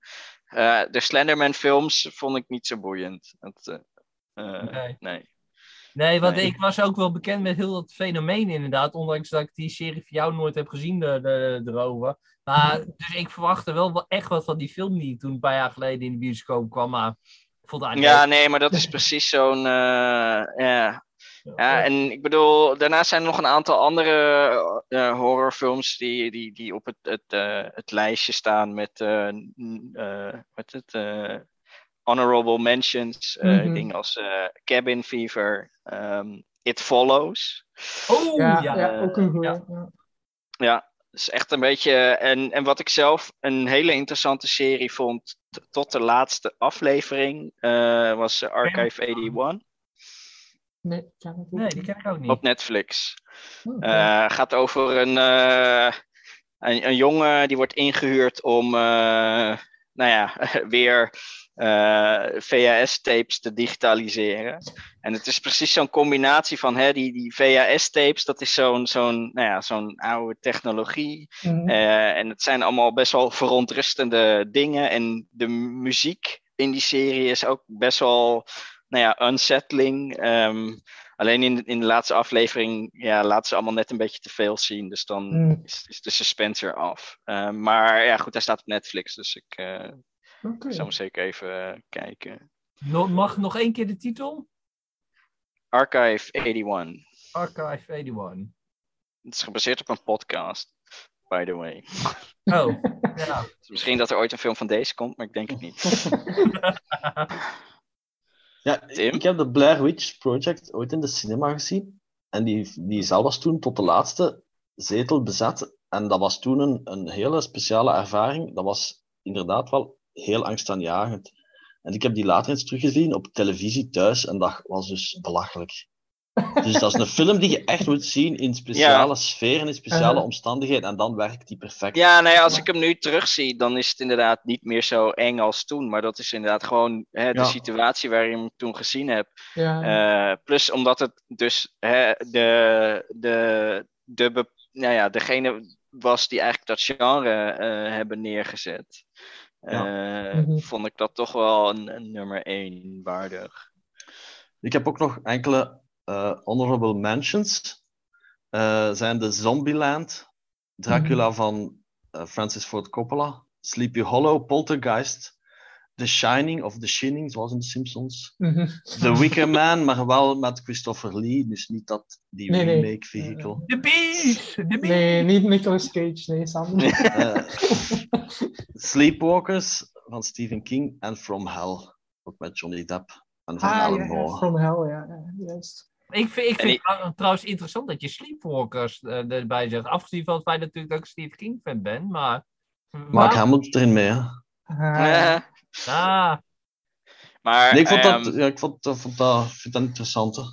A: De Slenderman films vond ik niet zo boeiend.
C: Nee.
A: nee.
C: Nee, want
A: Nee.
C: ik was ook wel bekend met heel dat fenomeen inderdaad, ondanks dat ik die serie van jou nooit heb gezien de, de, erover. Maar, dus ik verwachtte wel, wel echt wat van die film die toen een paar jaar geleden in de bioscoop kwam, maar
A: Ja, nee, maar dat is precies zo'n. eh, ja. en ik bedoel, daarnaast zijn er nog een aantal andere eh, horrorfilms die, die, die op het, het, eh, het lijstje staan met, wat het, honorable mentions. eh,
D: Mhm.
A: Dingen als eh, Cabin Fever, ehm, It Follows.
C: Oh,
D: ja,
C: ja.
D: ja, ook een goeie.
C: ja.
D: Ja.
A: Is echt een beetje. En, en wat ik zelf een hele interessante serie vond, tot de laatste aflevering, eh, was Archive 81
D: Nee,
C: die ken ik ook niet.
A: op Netflix.
D: Oh.
A: Eh, gaat over een, eh, een, een jongen die wordt ingehuurd om, eh, nou ja, weer eh, VHS-tapes te digitaliseren. En het is precies zo'n combinatie van hè, die, die VHS-tapes, dat is zo'n zo'n nou ja, zo'n oude technologie.
D: Mhm.
A: Eh, en het zijn allemaal best wel verontrustende dingen. En de muziek in die serie is ook best wel nou ja, unsettling. Ehm, alleen in, in de laatste aflevering ja, laten ze allemaal net een beetje te veel zien. Dus dan
D: Mm.
A: is, is de suspense eraf. Ehm, maar ja, goed, hij staat op Netflix. Dus ik
D: Oké.
A: zou hem zeker even eh, kijken.
C: Mag nog één keer de titel?
A: Archive 81.
C: Archive 81.
A: Het is gebaseerd op een podcast, by the way.
C: Oh, ja.
A: Dus misschien dat er ooit een film van deze komt, maar ik denk het niet.
B: Ja,
A: Tim?
B: ik heb de Blair Witch Project ooit in de cinema gezien. En die, die zaal was toen tot de laatste zetel bezet. En dat was toen een, een hele speciale ervaring. Dat was inderdaad wel heel angstaanjagend. En ik heb die later eens teruggezien op televisie thuis. En dat was dus belachelijk. Dus dat is een film die je echt moet zien in speciale sferen, in speciale
D: Uh-huh.
B: omstandigheden. En dan werkt die perfect.
A: Ja, nou ja, als ik hem nu terugzie, dan is het inderdaad niet meer zo eng als toen. Maar dat is inderdaad gewoon hè, de
B: Ja.
A: situatie waar je hem toen gezien hebt.
D: Ja.
A: Eh, plus omdat het dus hè, de, de, de, nou ja, degene was die eigenlijk dat genre eh, hebben neergezet.
B: Ja.
A: Eh,
D: Mhm.
A: Vond ik dat toch wel een, een nummer één waardig.
B: Ik heb ook nog enkele eh, honorable mentions. Eh, zijn de Zombieland, Dracula van eh, Francis Ford Coppola, Sleepy Hollow, Poltergeist, The Shining of The Shining, zoals in The Simpsons,
D: Mhm.
B: The Wicker Man, maar wel met Christopher Lee, dus niet dat die
D: Nee, nee.
B: remake vehicle.
C: De Beast! Beast!
D: Nee, niet Nicolas Cage, nee, Sam.
B: Eh, Sleepwalkers van Stephen King en From Hell, ook met Johnny Depp en Van
D: Ah,
B: Alan
D: ja, ja,
B: Moore.
D: From Hell, ja, ja, juist.
C: Ik vind, ik
A: En
C: vind het trouwens interessant dat je Sleepwalkers eh, erbij zegt. Afgezien van het feit natuurlijk dat ik Steve King fan ben, maar...
B: Mark Hamill erin mee, hè?
D: Ah,
A: Eh,
C: ah,
A: maar
B: Nee, ik vond dat,
A: ehm,
B: ja, ik vond, dat- vond dat, vind dat interessanter.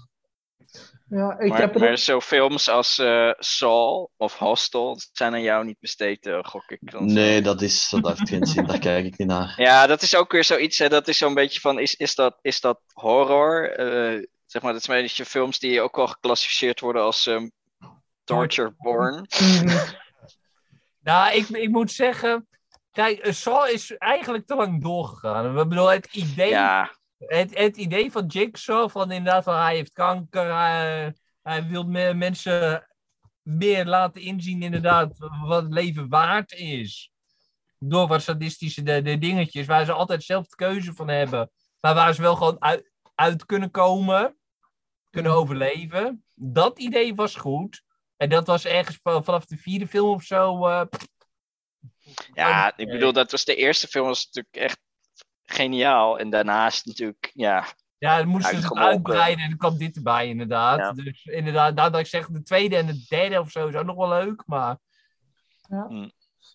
D: ja, ik
A: maar,
D: heb er
A: maar zo films als eh Saul of Hostel zijn aan jou niet besteed, eh, gok ik. dan zo.
B: Nee, dat, is, dat heeft geen zin, daar kijk ik niet naar.
A: Ja, dat is ook weer zoiets. Hè, dat is zo'n beetje van: is, is, dat, is dat horror? Eh, zeg maar, dat zijn een beetje films die ook wel geclassificeerd worden als ehm, torture porn.
D: Mhm.
C: nou, ik, ik moet zeggen... Kijk, Saw is eigenlijk te lang doorgegaan. We bedoel, het idee,
A: Ja,
C: het, het idee van Jigsaw, van inderdaad van hij heeft kanker, hij, hij wil me- mensen meer laten inzien inderdaad wat het leven waard is. Door wat sadistische de, de dingetjes, waar ze altijd zelf de keuze van hebben. Maar waar ze wel gewoon uit, uit kunnen komen, kunnen overleven. Dat idee was goed. En dat was ergens va- vanaf de vierde film of zo. eh,
A: ja, ik bedoel, dat was de eerste film, was natuurlijk echt geniaal. En daarnaast natuurlijk, ja,
C: Ja, dan moesten ze het uitbreiden en dan kwam dit erbij, inderdaad.
A: Ja.
C: Dus inderdaad, nou, dat ik zeg, de tweede en de derde of zo is ook nog wel leuk, maar...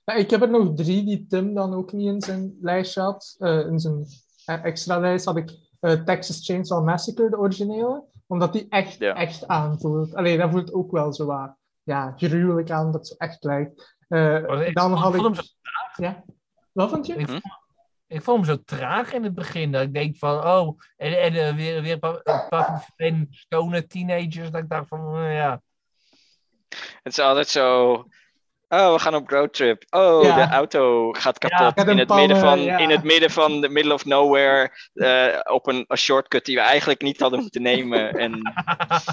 D: Ja, ik heb er nog drie die Tim dan ook niet in zijn lijstje had. Eh, in zijn eh, extra lijst had ik eh, Texas Chainsaw Massacre, de originele. Omdat die echt,
A: Ja.
D: echt aanvoelt. Alleen dat voelt ook wel zo wat ja, gruwelijk aan, dat ze echt lijkt. Eh,
C: ik
D: dan
C: vond-
D: had
C: ik hem
D: Ja? Wat vond je?
C: Ik, ik vond hem zo traag in het begin. Dat ik denk van, oh, en, en eh, weer, weer een paar, een paar van stoner teenagers. Dat ik dacht van, eh, ja.
A: het is altijd zo. Oh, we gaan op roadtrip. Oh,
D: Ja.
A: de auto gaat kapot in, het midden van,
D: ja.
A: in het midden van de middle of nowhere. eh, op een, een shortcut die we eigenlijk niet hadden moeten nemen. En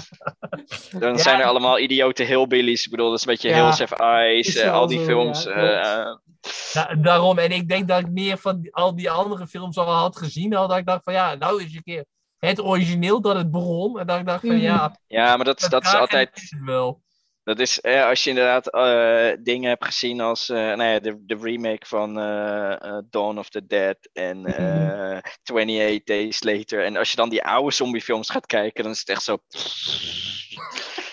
A: dan zijn er allemaal idiote hillbillies. Ik bedoel, dat is een beetje. Hills Have Eyes. Eh, al die films. eh.
C: Da- daarom, en ik denk dat ik meer van die- al die andere films al had gezien. Al dat ik dacht van, ja, nou is een keer het origineel dat het begon. En dat ik dacht van,
D: Mhm.
C: ja,
A: ja, maar dat, dat is altijd.
C: is het wel.
A: Dat is eh, als je inderdaad eh, dingen hebt gezien als eh, nou ja, de, de remake van Dawn of the Dead en eh 28 Days Later. En als je dan die oude zombiefilms gaat kijken, dan is het echt zo.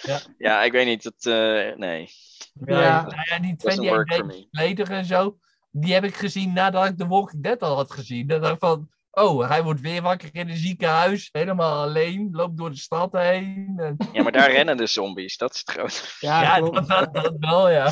C: Ja.
A: Ja, ik weet niet. Dat, eh, nee,
C: Ja,
D: Ja.
C: nou ja, die
A: doesn't
C: 28
A: work for
C: Days. Later en zo, die heb ik gezien nadat ik The Walking Dead al had gezien. Ik van, oh, hij wordt weer wakker in een ziekenhuis, helemaal alleen, loopt door de stad heen. En,
A: Ja, maar daar rennen de zombies. Dat is het grote.
D: Ja,
C: dat, dat, dat wel, ja.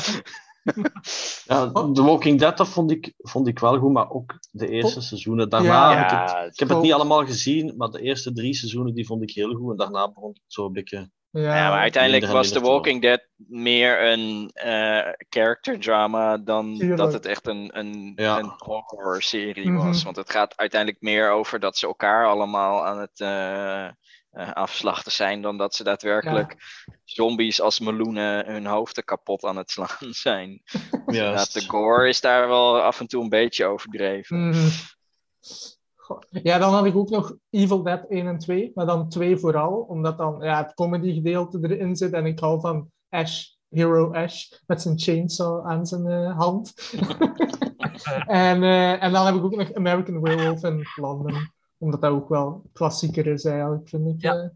B: Ja, The Walking Dead dat vond, ik, vond ik wel goed, maar ook de eerste seizoenen. Daarna
D: Ja.
B: heb ik het,
A: Ja,
B: ik heb het niet allemaal gezien, maar de eerste drie seizoenen die vond ik heel goed. En daarna begon het zo een beetje...
D: Ja,
A: Ja, maar uiteindelijk was The Walking Dead meer een eh, character drama dan
D: Tuurlijk.
A: dat het echt een, een,
B: Ja.
A: een horror serie
D: Mhm.
A: was. Want het gaat uiteindelijk meer over dat ze elkaar allemaal aan het eh, eh, afslachten zijn dan dat ze daadwerkelijk zombies als meloenen hun hoofden kapot aan het slaan zijn. Ja, de gore is daar wel af en toe een beetje overdreven.
D: Mhm. Goh. Ja, dan had ik ook nog Evil Dead 1 en 2, maar dan 2 vooral, omdat dan ja, het comedy gedeelte erin zit en ik hou van Ash, Hero Ash, met zijn chainsaw aan zijn eh, hand. en, eh, en dan heb ik ook nog American Werewolf in London, omdat dat ook wel klassieker is eigenlijk, vind ik.
C: Ja.
D: eh.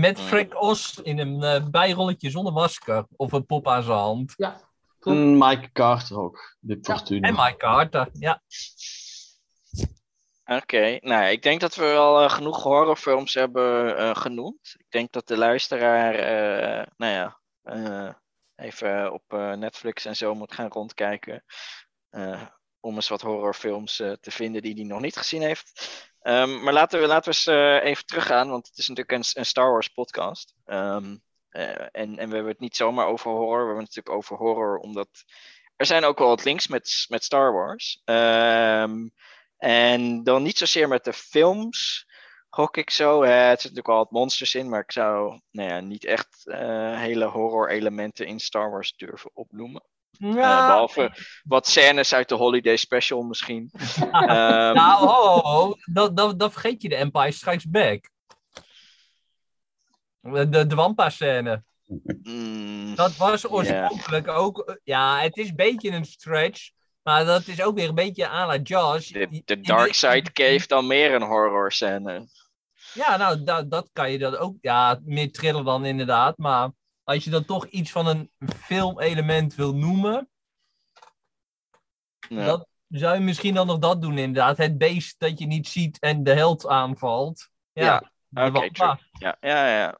C: Met Frank Oz in een eh, bijrolletje zonder masker. Of een pop aan zijn hand.
B: En Mike Carter ook, de Fortuna.
C: En Mike Carter. Ja.
A: Oké, nou ja, ik denk dat we al eh, genoeg horrorfilms hebben eh, genoemd. Ik denk dat de luisteraar, eh, nou ja, even op Netflix en zo moet gaan rondkijken. om eens wat horrorfilms te vinden die hij nog niet gezien heeft. Ehm, maar laten we, laten we eens even teruggaan, want het is natuurlijk een, een Star Wars podcast. Ehm, eh, en, en we hebben het niet zomaar over horror, we hebben het natuurlijk over horror omdat er zijn ook wel wat links met, met Star Wars. Ehm en dan niet zozeer met de films, gok ik zo. Het zit natuurlijk wel wat monsters in, maar ik zou nou ja, niet echt eh, hele horror-elementen in Star Wars durven opnoemen. Eh, behalve wat scènes uit de Holiday Special misschien. Ehm,
C: Nou, ho, ho. Dan, dan, dan vergeet je de Empire Strikes Back. De, de, Wampa-scène.
A: mm,
C: Dat was oorspronkelijk ook... Ja, het is een beetje een stretch. Maar dat is ook weer een beetje à la Jaws.
A: de, de Dark Side Cave dan meer een horror scène.
C: Ja, nou, dat, dat kan je dan ook... Ja, meer thriller dan inderdaad. Maar als je dan toch iets van een filmelement wil noemen...
A: Ja.
C: Dat zou je misschien dan nog dat doen, inderdaad. Het beest dat je niet ziet en de held aanvalt. Ja,
A: Ja, Oké,
C: Wampa.
A: true. Ja, ja,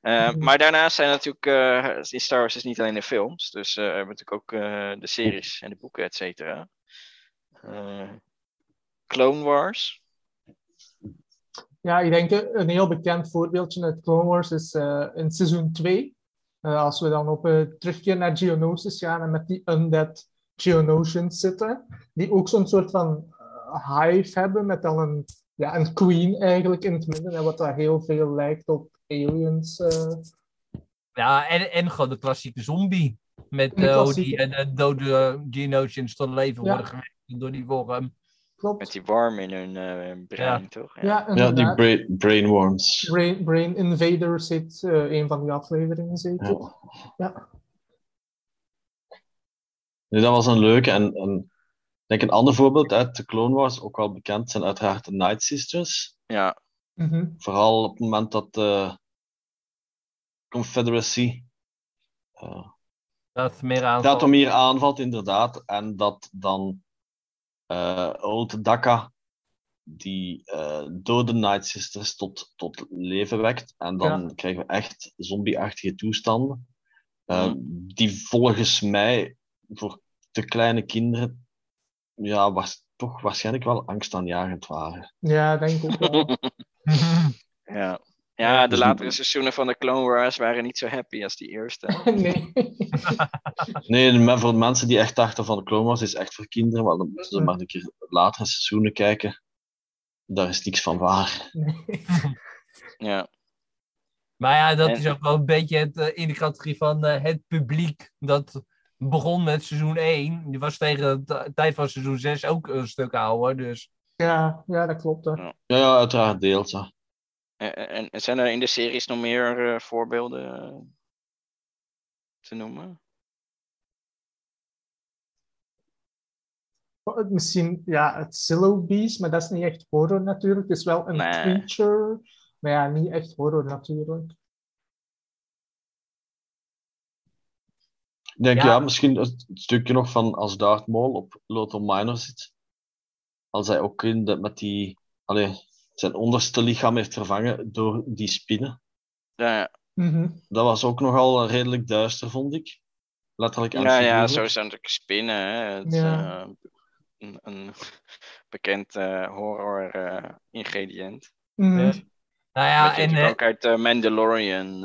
A: Eh, maar daarnaast zijn natuurlijk, eh in Star Wars is niet alleen de films, dus eh, we hebben natuurlijk ook de series en de boeken, et cetera. Clone Wars.
D: Ja, ik denk een heel bekend voorbeeldje uit Clone Wars is in seizoen 2. eh, als we dan op terugkeer naar Geonosis gaan en met die undead Geonosians zitten, die ook zo'n soort van hive hebben met dan een, ja, een queen eigenlijk in het midden, en wat daar heel veel lijkt op aliens. eh.
C: Ja, en, en gewoon de klassieke zombie. Met
D: De
C: eh, hoe die eh, de dode Geonosians tot leven
D: Ja.
C: worden gewekt door die vorm.
D: Klopt.
A: Met die worm in hun eh, brein, toch?
D: ja,
B: Ja, die bra brainworms.
D: Brain, Brain Invaders heet eh, een van die afleveringen zeker.
B: Ja.
D: Ja.
B: Nee, dat was een leuke. En, en ik denk een ander voorbeeld uit de Clone Wars, ook wel bekend, zijn uiteraard de Night Sisters.
A: Ja,
D: Mhm.
B: Vooral op het moment dat de Confederacy eh
C: Dat meer.
B: Datomir aanvalt, inderdaad. En dat dan eh Old Daka die eh dode Night Sisters tot, tot leven wekt. En dan krijgen we echt zombie-achtige toestanden. Eh, Die volgens mij voor de kleine kinderen ja, was, toch waarschijnlijk wel angstaanjagend waren.
D: Ja, denk ik ook wel.
A: ja. Ja, de
B: dus-
A: latere seizoenen van de Clone Wars waren niet zo happy als die eerste.
D: nee.
B: Nee, maar voor de mensen die echt dachten van de Clone Wars is echt voor kinderen, wel, dan moeten ze maar een keer latere seizoenen kijken. Daar is niks van waar.
D: nee.
A: Ja,
C: Maar ja, dat
A: En-
C: is ook wel een beetje het, eh, in de categorie van eh, het publiek. Dat begon met seizoen 1. Die was tegen de t- tijd van seizoen 6 ook een stuk ouder. Dus
D: Ja, ja, dat klopt. Hè.
B: Ja, ja uiteraard deels.
A: En, en- zijn er in de series nog meer eh, voorbeelden eh, te noemen?
D: Oh, Misschien ja, het Silo Beast, maar dat is niet echt horror natuurlijk. Het is wel een
A: Nee.
D: creature, maar ja, niet echt horror natuurlijk.
B: Ik denk
C: Ja.
B: ja, misschien het stukje nog van als Darth Maul op Lothal Minor zit. Als hij ook in de, met die, allee, zijn onderste lichaam heeft vervangen door die spinnen.
A: Ja, ja.
D: Mhm.
B: Dat was ook nogal redelijk duister, vond ik. letterlijk en
A: Ja, ja, zo het natuurlijk spinnen. Hè. Het,
D: Ja.
A: eh, een, een bekend eh, horror eh, ingrediënt.
D: Mhm.
C: Ja. Nou ja, en eh,
A: ook uit eh, Mandalorian.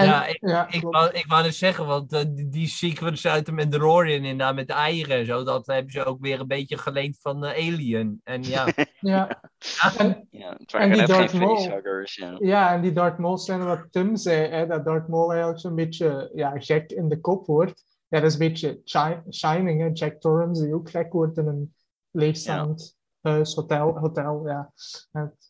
D: En-
C: Ja, ik-
D: ja,
C: ik, wou, ik wou net zeggen, want eh, die, die sequence uit de Mandalorian inderdaad met de eieren en zo, dat hebben ze ook weer een beetje geleend van eh, Alien. En ja,
D: ja. En,
A: ja,
D: En die Darth Maul.
A: facehuggers. Ja.
D: ja, en die Darth Maul scène wat Tim zei, hè, dat Darth Maul eigenlijk zo'n beetje ja, gek in de kop wordt. Ja, dat is een beetje Shi- Shining, hè. Jack Torrance, die ook gek wordt in een leegstaand huis, hotel, hotel, ja. Het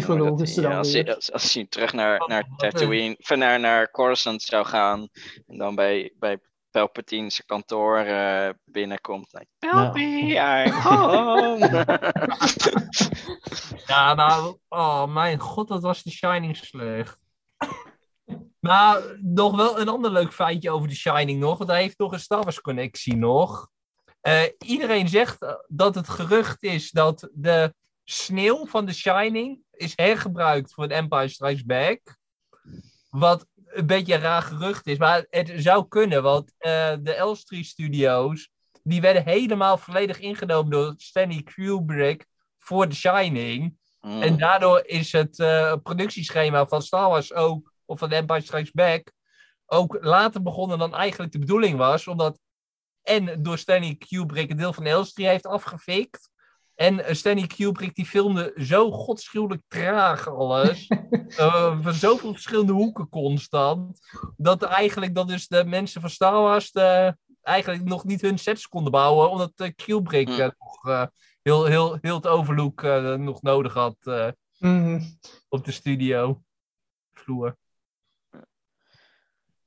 D: psychologische
A: Ja,
D: dan
A: als,
D: weer.
A: je, als, als je terug naar,
C: Oh,
A: naar Tatooine, of naar, naar Coruscant zou gaan en dan bij, bij Palpatine zijn kantoor eh, binnenkomt. Like, Palpy, I'm home.
C: ja nou, oh mijn god, dat was de Shining slecht. Maar nog wel een ander leuk feitje over de Shining nog, want hij heeft nog een Star Wars connectie nog. Eh, iedereen zegt dat het gerucht is dat de sneeuw van The Shining is hergebruikt voor The Empire Strikes Back. Wat een beetje een raar gerucht is, maar het zou kunnen, want eh, de Elstree Studios die werden helemaal volledig ingenomen door Stanley Kubrick voor The Shining.
A: Mm.
C: En daardoor is het eh, productieschema van Star Wars ook, of van The Empire Strikes Back, ook later begonnen dan eigenlijk de bedoeling was. Omdat en door Stanley Kubrick een deel van Elstree heeft afgefikt. En eh, Stanley Kubrick die filmde zo godschuwelijk traag alles. eh, van zoveel verschillende hoeken constant. Dat eigenlijk dat dus de mensen van Star Wars eh, eigenlijk nog niet hun sets konden bouwen. Omdat Kubrick eh, nog eh, heel, heel, heel het overlook eh, nog nodig had eh,
D: Mhm.
C: op de studio vloer.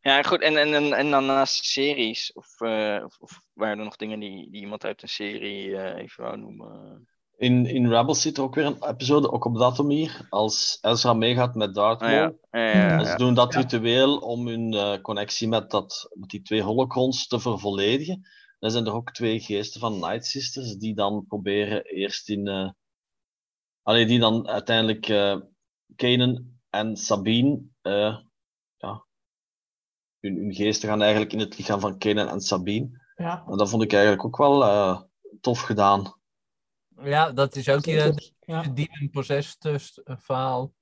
A: Ja, goed. En, en, en, en dan naast de series, of, eh, of, of waren er nog dingen die, die iemand uit een serie eh, even wou noemen?
B: In, in Rebels zit er ook weer een episode, ook op Datomir, als Ezra meegaat met Darth
A: Ah,
B: Maul.
A: ja. Ja, ja,
B: En ze doen dat ritueel om hun eh, connectie met, dat, met die twee holocrons te vervolledigen. Dan zijn er ook twee geesten van Night Sisters die dan proberen eerst in... allee, die dan uiteindelijk eh Kanan en Sabine... ja, hun, hun geesten gaan eigenlijk in het lichaam van Kanan en Sabine.
D: Ja,
B: En dat vond ik eigenlijk ook wel eh, tof gedaan.
C: Ja, dat is ook je
D: zeker. Ja.
C: demon possessed eh, verhaal.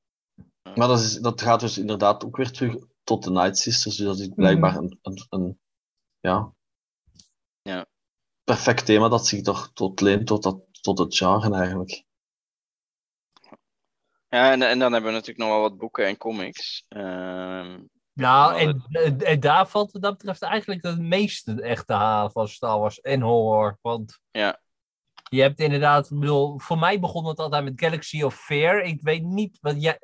B: Maar dat, is, dat gaat dus inderdaad ook weer terug tot de Night Sisters. Dus dat is blijkbaar een, een, een ja,
A: Ja.
B: perfect thema dat zich toch tot leent tot, dat, tot het genre eigenlijk.
A: Ja, en, en dan hebben we natuurlijk nog wel wat boeken en comics. Ehm,
C: Nou,
A: Oh,
C: en, en, daar valt wat dat betreft eigenlijk het meeste echt te halen van Star Wars en horror. Want
A: Ja.
C: je hebt inderdaad, ik bedoel, voor mij begon het altijd met Galaxy of Fear. Ik weet niet, want jij,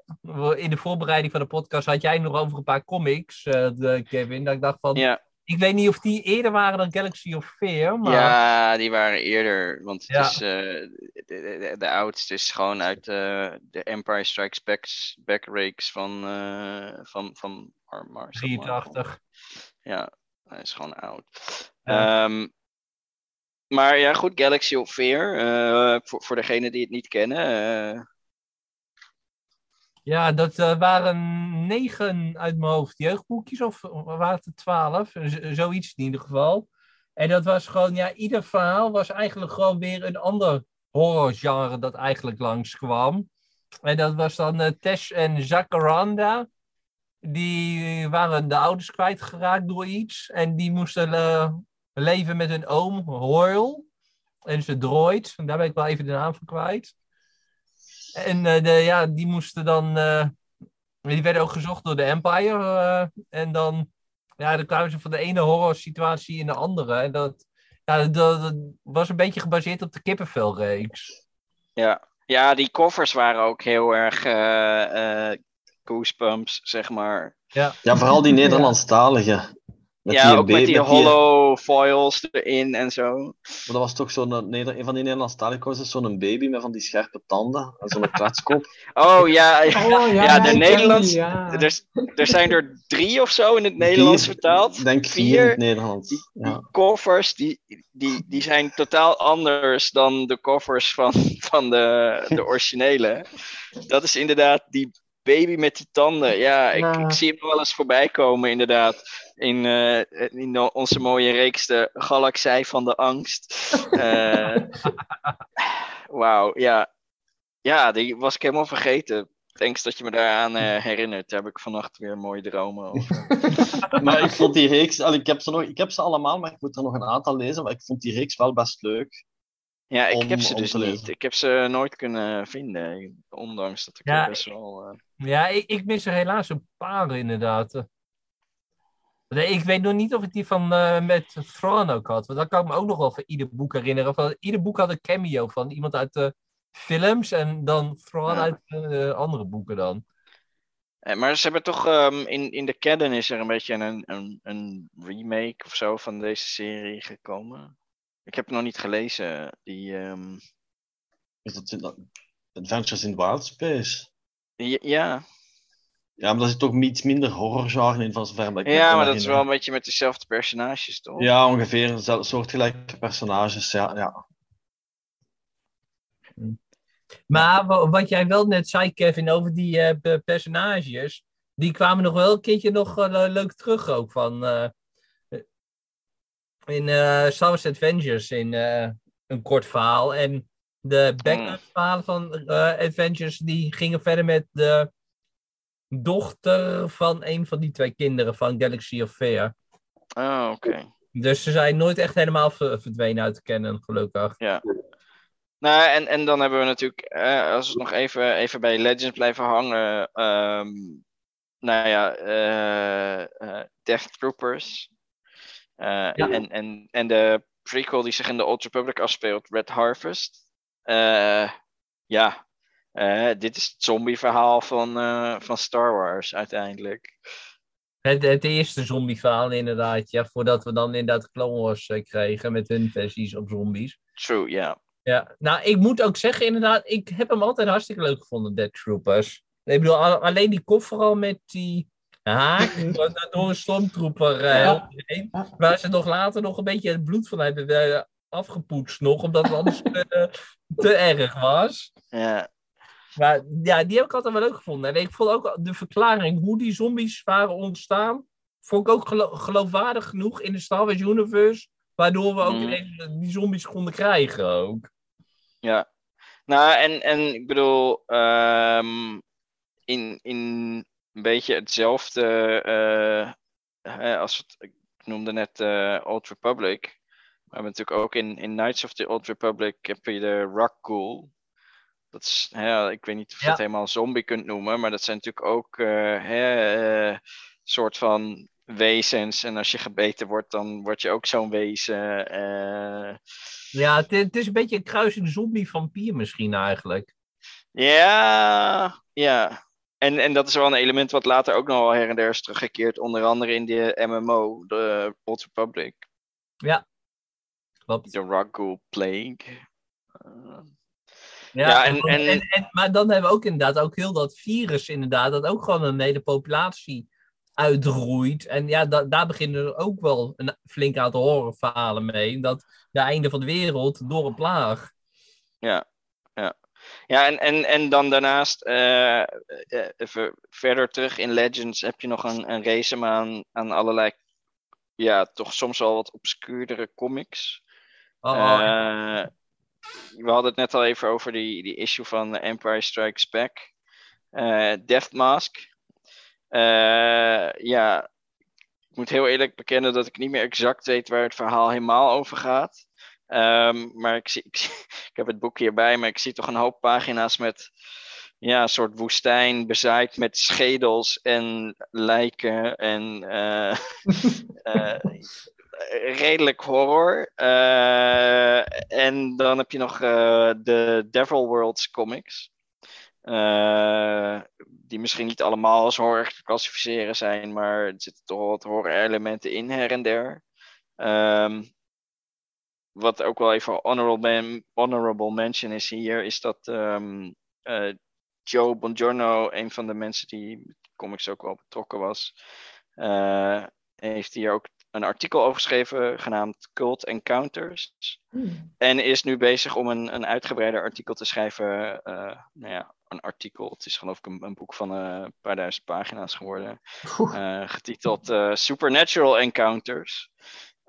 C: in de voorbereiding van de podcast had jij nog over een paar comics, de, Kevin. Dat ik dacht van,
A: ja,
C: ik weet niet of die eerder waren dan Galaxy of Fear, maar...
A: ja, die waren eerder. Want het
C: Ja.
A: is, eh, de, de, de oudste is gewoon uit eh, de Empire Strikes Back, back reeks van, eh van, van Mar- Marcel Marvel.
C: 83.
A: Ja, hij is gewoon oud.
C: Ja.
A: Ehm, maar ja, goed, Galaxy of Fear. voor, voor degenen die het niet kennen.
C: Ja, dat eh, waren negen uit mijn hoofd jeugdboekjes, of waren het twaalf? Zoiets in ieder geval. En dat was gewoon, ja, ieder verhaal was eigenlijk gewoon weer een ander horrorgenre dat eigenlijk langskwam. En dat was dan eh, Tesh en Zakaranda. Die waren de ouders kwijtgeraakt door iets. En die moesten eh, leven met hun oom, Hoyle. En zijn droid. Daar ben ik wel even de naam van kwijt. En eh, de, ja, die moesten dan. eh, die werden ook gezocht door de Empire. eh, en dan. Ja, dan kwamen ze van de ene horror situatie in de andere. En dat, ja, dat, dat was een beetje gebaseerd op de kippenvelreeks.
A: ja. ja, die koffers waren ook heel erg eh, eh, goosebumps, zeg maar.
B: Ja, vooral die Nederlandstalige. Met
A: ja,
B: die
A: ook met die
B: met
A: hollow foils erin en zo.
B: Maar dat was toch zo'n, eh, een van die Nederlandstalige was dus zo'n baby met van die scherpe tanden en zo'n kletskop.
A: Oh ja, ja.
D: Oh, ja,
A: Ja, de Nederlands-
D: die, ja.
A: Er, er zijn er drie of zo in het Nederlands
B: Vier,
A: vertaald.
B: Ik denk vier,
A: Vier.
B: in het Nederlands.
A: Die,
B: Ja.
A: die koffers, die, die, die zijn totaal anders dan de koffers van, van de, de originele. Dat is inderdaad die baby met die tanden. Ja, ik,
D: Ja.
A: ik zie hem wel eens voorbij komen, inderdaad. In, eh, in onze mooie reeks, de Galaxij van de Angst. Eh, Wauw, ja. Ja, die was ik helemaal vergeten. Thanks dat je me daaraan eh, herinnert. Daar heb ik vannacht weer mooie dromen over.
B: Maar ik vond die reeks, al, ik, heb ze nog, ik heb ze allemaal, maar ik moet er nog een aantal lezen. Maar ik vond die reeks wel best leuk.
A: Ja, ik
B: Om-
A: heb ze dus niet. Ik heb ze nooit kunnen vinden. Ondanks dat ik
C: Ja,
A: er best wel. eh,
C: Ja, ik, ik mis er helaas een paar inderdaad. Ik weet nog niet of ik die van eh, met Thrawn ook had. Want dan kan ik me ook nog wel van ieder boek herinneren. Van, ieder boek had een cameo van iemand uit de films en dan Thrawn
A: Ja.
C: uit eh, andere boeken dan.
A: Eh, Maar ze hebben toch ehm, in, in de canon is er een beetje een, een, een remake of zo van deze serie gekomen. Ik heb het nog niet gelezen. Die, ehm,
B: Is dat in- Adventures in Wild Space?
A: ja, ja.
B: Ja, maar daar zit toch iets minder horrorgenre in van zover dat ik me
A: ja, maar dat is wel een beetje met dezelfde personages, toch?
B: Ja, ongeveer dezelfde soortgelijke personages. Ja, ja.
C: Maar wa- wat jij wel net zei, Kevin, over die eh, pe- personages, die kwamen nog wel een keertje nog eh, le- leuk terug ook van. eh, in eh Star Wars Adventures in eh, een kort verhaal. En de backup verhalen van eh, Adventures, die gingen verder met de dochter van een van die twee kinderen van Galaxy of Fear.
A: Oh, oké.
C: Dus ze zijn nooit echt helemaal ver- verdwenen uit te kennen, gelukkig.
A: Nou, en, en dan hebben we natuurlijk, eh, als we nog even, even bij Legends blijven hangen, ehm, nou ja, eh, eh, Death Troopers. Eh,
C: Ja.
A: en, en, en de prequel die zich in de Old Republic afspeelt, Red Harvest. Eh, ja, eh, dit is het zombie-verhaal van, van Star Wars uiteindelijk.
C: Het, het eerste zombie-verhaal inderdaad, ja, voordat we dan inderdaad Clone Wars kregen met hun versies op zombies.
A: True, ja.
C: Ja, nou, ik moet ook zeggen, inderdaad, ik heb hem altijd hartstikke leuk gevonden, Dead Troopers. Ik bedoel, al- alleen die koffer al met die haak door een stormtrooper eh,
D: Ja.
C: heen, waar ze nog later nog een beetje het bloed van hebben eh, afgepoetst nog, omdat het anders eh, te erg was.
A: ja.
C: Maar ja, die heb ik altijd wel leuk gevonden. En ik vond ook de verklaring hoe die zombies waren ontstaan, vond ik ook gelo- geloofwaardig genoeg in de Star Wars Universe, waardoor we ook ineens die zombies konden krijgen ook.
A: Ja, nou en, en ik bedoel, ehm, in, in een beetje hetzelfde eh, hè, als het, ik noemde net eh Old Republic. We hebben natuurlijk ook in, in Knights of the Old Republic heb je de Rock Ghoul. Dat is, hè, ik weet niet of je
C: Ja.
A: het helemaal zombie kunt noemen, maar dat zijn natuurlijk ook eh, hè, eh, soort van wezens. En als je gebeten wordt, dan word je ook zo'n wezen. eh.
C: Ja, het, het is een beetje een kruising zombie-vampier misschien eigenlijk.
A: Ja, ja. En, en dat is wel een element wat later ook nog wel her en der is teruggekeerd. Onder andere in de MMO, de Old Republic.
C: Klopt.
A: De Ghoul Plague.
C: Ja,
A: Ja,
C: en,
A: en- en-
C: en- maar dan hebben we ook inderdaad ook heel dat virus inderdaad, dat ook gewoon een hele populatie uitroeit. En ja, da- daar beginnen er ook wel een flink aantal horrorverhalen mee. Dat de einde van de wereld door een plaag.
A: ja, ja. Ja, en, en, en dan daarnaast, eh, eh, even verder terug in Legends, heb je nog een, een race aan, aan allerlei, ja, toch soms wel wat obscuurdere comics.
C: Oh,
A: Eh, we hadden het net al even over die, die issue van Empire Strikes Back. Eh Death Mask. Ja, ik moet heel eerlijk bekennen dat ik niet meer exact weet waar het verhaal helemaal over gaat. Ehm, maar ik, zie, ik, heb het boek hierbij, maar ik zie toch een hoop pagina's met ja, een soort woestijn bezaaid met schedels en lijken en eh, eh, redelijk horror. Eh, en dan heb je nog de Devil Worlds comics. Die misschien niet allemaal als horror te klassificeren zijn, maar er zitten toch wel wat horror elementen in her en der. Ehm, wat ook wel even honorable, honorable mention is hier, is dat ehm, eh, Joe Bongiorno, een van de mensen die met comics ook wel betrokken was, eh, heeft hier ook een artikel over geschreven genaamd Cult Encounters.
D: Hmm.
A: En is nu bezig om een, een uitgebreider artikel te schrijven. eh, nou ja, een artikel. Het is geloof ik een, een boek van een paar duizend pagina's geworden. Getiteld Supernatural Encounters.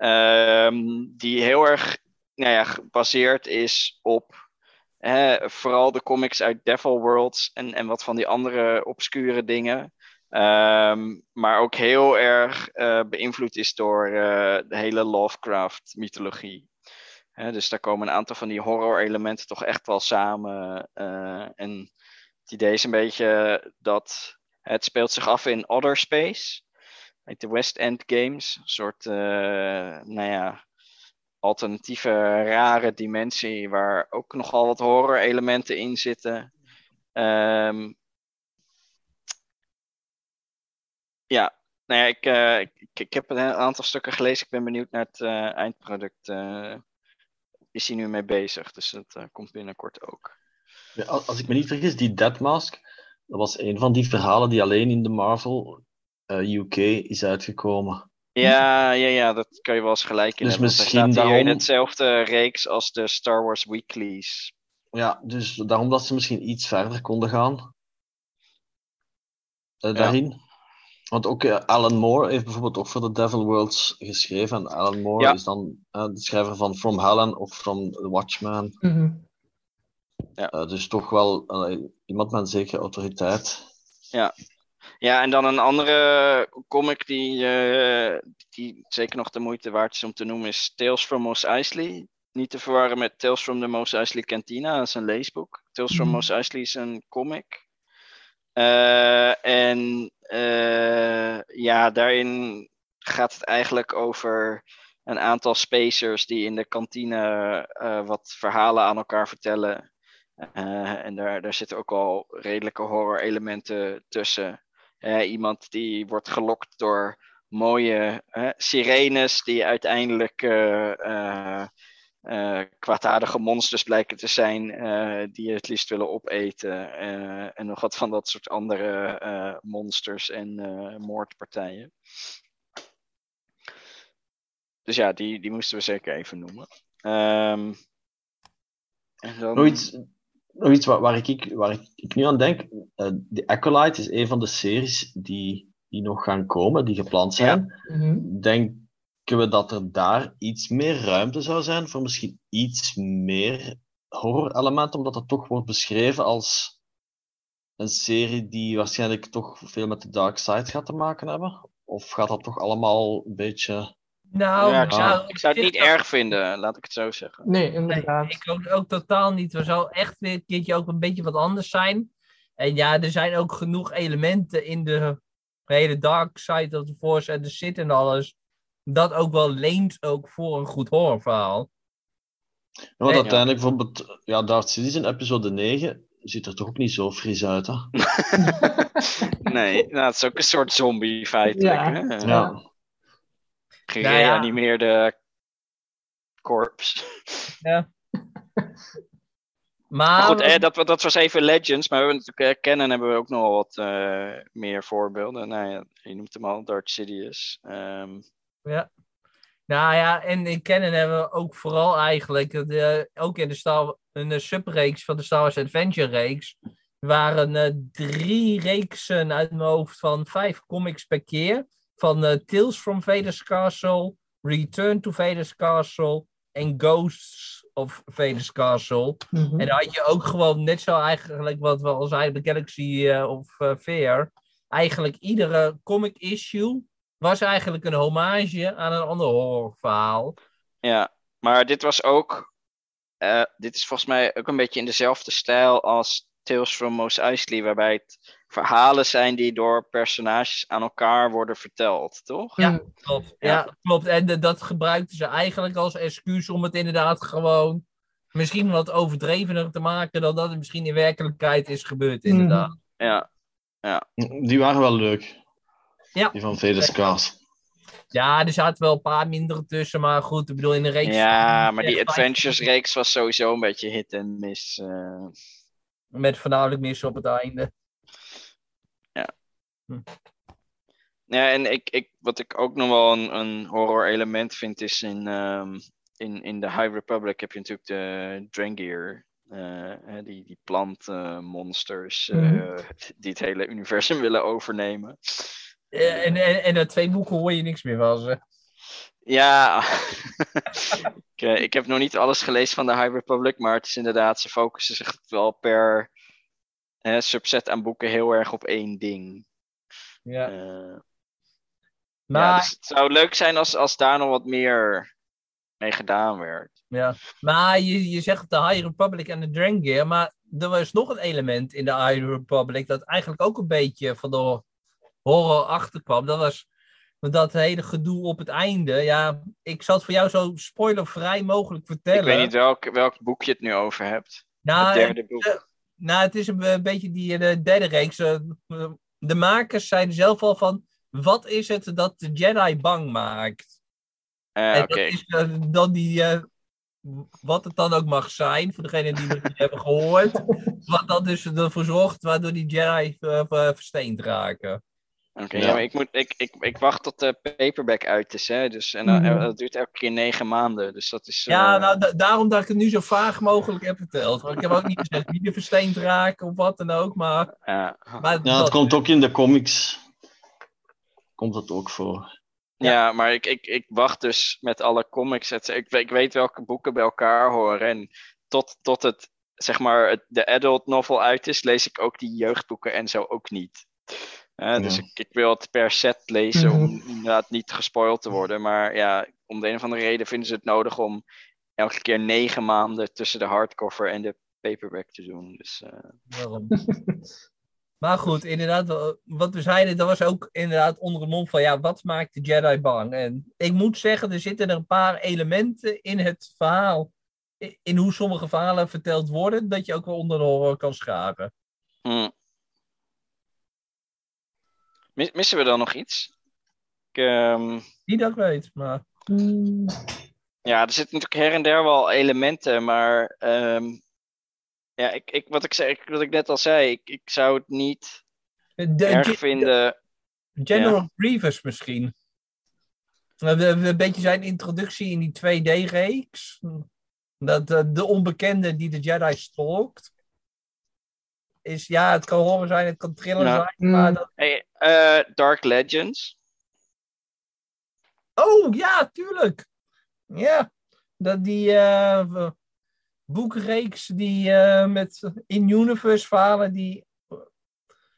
A: Ehm, die heel erg nou ja, gebaseerd is op hè, vooral de comics uit Devil Worlds en, en wat van die andere obscure dingen. Ehm, maar ook heel erg eh, beïnvloed is door eh, de hele Lovecraft-mythologie. Dus daar komen een aantal van die horror-elementen toch echt wel samen. eh, en het idee is een beetje dat het speelt zich af in Other Space. De West End Games. Een soort, nou ja, alternatieve rare dimensie waar ook nogal wat horror-elementen in zitten. Ehm, ja, nou ja, ik, eh, ik, ik heb een aantal stukken gelezen. Ik ben benieuwd naar het eh, eindproduct. eh, is hij nu mee bezig, dus dat komt binnenkort ook.
B: Als ik me niet vergis, die Dead Mask, dat was een van die verhalen die alleen in de Marvel UK is uitgekomen.
A: Ja, ja, ja, dat kan je wel eens gelijk in
B: Dus
A: hebben.
B: misschien
A: staat hier in
B: daarom-
A: hetzelfde reeks als de Star Wars Weeklies.
B: Ja, dus daarom dat ze misschien iets verder konden gaan. eh, daarin. Want ook eh, Alan Moore heeft bijvoorbeeld ook voor The Devil Worlds geschreven. En Alan Moore
A: Ja.
B: is dan eh, de schrijver van From Hell of From the Watchman.
D: Mhm.
B: Eh, dus toch wel iemand met een zekere autoriteit.
A: Ja, en dan een andere comic die, eh, die zeker nog de moeite waard is om te noemen is Tales from Mos Eisley. Niet te verwarren met Tales from the Mos Eisley Cantina, dat is een leesboek. Tales from
D: Mhm.
A: Mos Eisley is een comic. Eh, en eh, ja, daarin gaat het eigenlijk over een aantal spacers die in de kantine wat verhalen aan elkaar vertellen. En daar, daar zitten ook al redelijke horror-elementen tussen. Iemand die wordt gelokt door mooie sirenes die uiteindelijk eh, kwaadaardige monsters blijken te zijn die het liefst willen opeten. en nog wat van dat soort andere monsters en moordpartijen. Dus ja, die, die moesten we zeker even noemen. Ehm, en dan...
B: Nog iets, nog iets waar, waar, ik, waar ik, ik nu aan denk. eh The Acolyte is een van de series die, die nog gaan komen, die gepland zijn.
D: Mhm.
B: Denken we dat er daar iets meer ruimte zou zijn voor misschien iets meer horror-element, omdat het toch wordt beschreven als een serie die waarschijnlijk toch veel met de dark side gaat te maken hebben? Of gaat dat toch allemaal een beetje...
C: Nou,
A: ja, ik, zou,
C: nou,
A: ik zou het niet erg vinden, laat ik het zo zeggen.
D: Nee,
C: Nee,
D: inderdaad.
C: ik ook, ook totaal niet. We zou echt weer een keertje ook een beetje wat anders zijn. En ja, er zijn ook genoeg elementen in de hele dark side of the force en de Sith en alles. Dat ook wel leent ook voor een goed horrorverhaal.
B: Ja, want
C: Nee,
B: uiteindelijk, bijvoorbeeld, ja, Darth Sidious in episode 9 ziet er toch ook niet zo fris uit, hè?
A: Nee, nou, het is ook een soort zombie feitelijk.
D: Ja.
A: Hè?
D: Ja.
B: Ja.
A: Gereanimeerde corpse.
C: Maar,
A: Maar goed, eh, dat, dat was even Legends, maar we hebben natuurlijk eh, Canon hebben we ook nog wat eh, meer voorbeelden. Nou ja, je noemt hem al, Darth Sidious. Ehm,
C: Nou ja, en in Canon hebben we ook vooral eigenlijk, de, ook in de, Star, in de subreeks van de Star Wars Adventure reeks, waren eh, drie reeksen uit mijn hoofd van vijf comics per keer. Van eh, Tales from Vader's Castle, Return to Vader's Castle en Ghosts of Vader's Castle.
D: Mhm.
C: En dan had je ook gewoon net zo eigenlijk wat we al zeiden, de Galaxy eh, of eh, Fair. Eigenlijk iedere comic issue was eigenlijk een hommage aan een ander horrorverhaal.
A: ja, maar dit was ook, eh, dit is volgens mij ook een beetje in dezelfde stijl als Tales from Mos Eisley, waarbij het verhalen zijn die door personages aan elkaar worden verteld, toch?
C: Ja. Klopt.
A: Ja.
C: Ja, klopt. En dat gebruikten ze eigenlijk als excuus om het inderdaad gewoon misschien wat overdrevener te maken dan dat het misschien in werkelijkheid is gebeurd, inderdaad.
A: Ja,
B: Die waren wel leuk.
C: Ja.
B: Die van Vader's Castle.
C: Ja, er zaten wel een paar mindere tussen, maar goed, ik bedoel in de reeks.
A: ja maar die
C: echt
A: Adventures reeks was sowieso een beetje hit en miss. eh.
C: Met voornamelijk mis op het einde.
A: Ja, en ik, ik, wat ik ook nog wel een, een horror element vind is in, ehm, in, in de High Republic heb je natuurlijk de Drangir. eh, hè, die, die plantmonsters eh,
D: Mhm.
A: die het hele universum willen overnemen.
C: Eh, en, en, en na twee boeken hoor je niks meer van ze.
A: Ja, ik, eh, ik heb nog niet alles gelezen van de High Republic, maar het is inderdaad, ze focussen zich wel per hè, subset aan boeken heel erg op één ding.
C: Ja.
A: Eh,
C: Maar,
A: ja, dus het zou leuk zijn als, als daar nog wat meer mee gedaan werd.
C: ja. maar je, je zegt de High Republic en de Drangir, maar er was nog een element in de High Republic dat eigenlijk ook een beetje van de horror achterkwam. Dat was dat hele gedoe op het einde. Ja, ik zal het voor jou zo spoilervrij mogelijk vertellen.
A: Ik weet niet welk, welk boek je het nu over hebt.
C: Nou,
A: het derde boek.
C: Nou, het is een be- beetje die eh, de derde reeks. eh, De makers zeiden zelf al van. Wat is het dat de Jedi bang maakt?
A: Eh,
C: en dat is eh, dan die. eh, wat het dan ook mag zijn, voor degenen die het niet hebben gehoord. Wat dan dus ervoor zorgt waardoor die Jedi ver- versteend raken.
A: Oké,
B: Ja.
A: ja, maar ik, moet, ik, ik, ik wacht tot de paperback uit is. Hè? Dus, en dan-
D: Mhm.
A: dat duurt elke keer negen maanden. Dus dat is.
C: Ja,
A: eh,
C: nou, da- daarom dat ik het nu zo vaag mogelijk heb verteld. Want ik heb ook niet gezegd wie er versteend raken of wat dan ook. Maar,
A: ja.
C: maar
B: Ja, het
C: dat-
B: komt ook in de comics. Komt het ook voor.
A: Ja, maar ik, ik, ik wacht dus met alle comics. Ik, weet- ik weet welke boeken bij elkaar horen. En tot, tot het, zeg maar, het, de adult novel uit is, lees ik ook die jeugdboeken en zo ook niet. Eh, Dus ik, ik wil het per set lezen
D: Mhm.
A: om inderdaad niet gespoild te worden. Maar ja, om de een of andere reden vinden ze het nodig om elke keer negen maanden tussen de hardcover en de paperback te doen. Dus eh,
C: Waarom? maar goed, inderdaad, wa- wat we zeiden, dat was ook inderdaad onder de mond van, ja, wat maakt de Jedi bang? En ik moet zeggen, er zitten er een paar elementen in het verhaal, in hoe sommige verhalen verteld worden, dat je ook wel onder de horror kan scharen.
A: hm. Mis- missen we dan nog iets? Ik, ehm,
C: Niet dat ik weet, maar...
A: Ja, er zitten natuurlijk her en der wel elementen, maar ehm, ja, ik, ik, wat, ik zei, wat ik net al zei, ik, ik zou het niet
C: De,
A: erg vinden.
C: General Grievous misschien. De- de- Een beetje zijn introductie in die 2D-reeks. Dat eh, de onbekende die de Jedi stalkt. Is, ja, het kan horror zijn, het kan thriller
A: Ja.
C: zijn, maar
D: Mm.
C: dat...
A: Hey, eh, Dark Legends.
C: Oh, ja, tuurlijk! Ja, dat die eh, boekreeks die eh, met in-universe verhalen die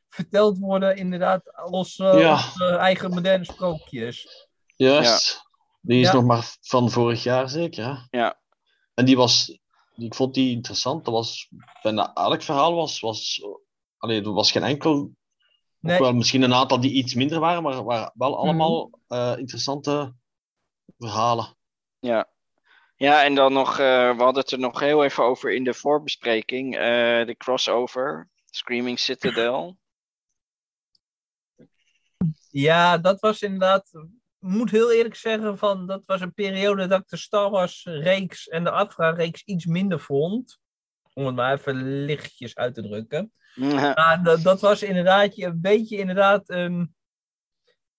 C: verteld worden, inderdaad, als, eh,
B: Ja.
C: als, eigen moderne sprookjes.
B: Juist. Die is
C: Ja.
B: nog maar van vorig jaar zeker. Hè?
A: Ja.
B: En die was, ik vond die interessant. Dat was, bijna elk verhaal was, was, allee, er was geen enkel,
C: Nee.
B: ook wel misschien een aantal die iets minder waren, maar waren wel
C: Mhm.
B: allemaal eh, interessante verhalen.
A: Ja. Ja, en dan nog, eh, we hadden het er nog heel even over in de voorbespreking. eh, de crossover, Screaming Citadel.
C: Ja, dat was inderdaad. Ik moet heel eerlijk zeggen, van, dat was een periode dat ik de Star Wars reeks en de Afra reeks iets minder vond. Om het maar even lichtjes uit te drukken. Maar dat, dat was inderdaad een beetje inderdaad een,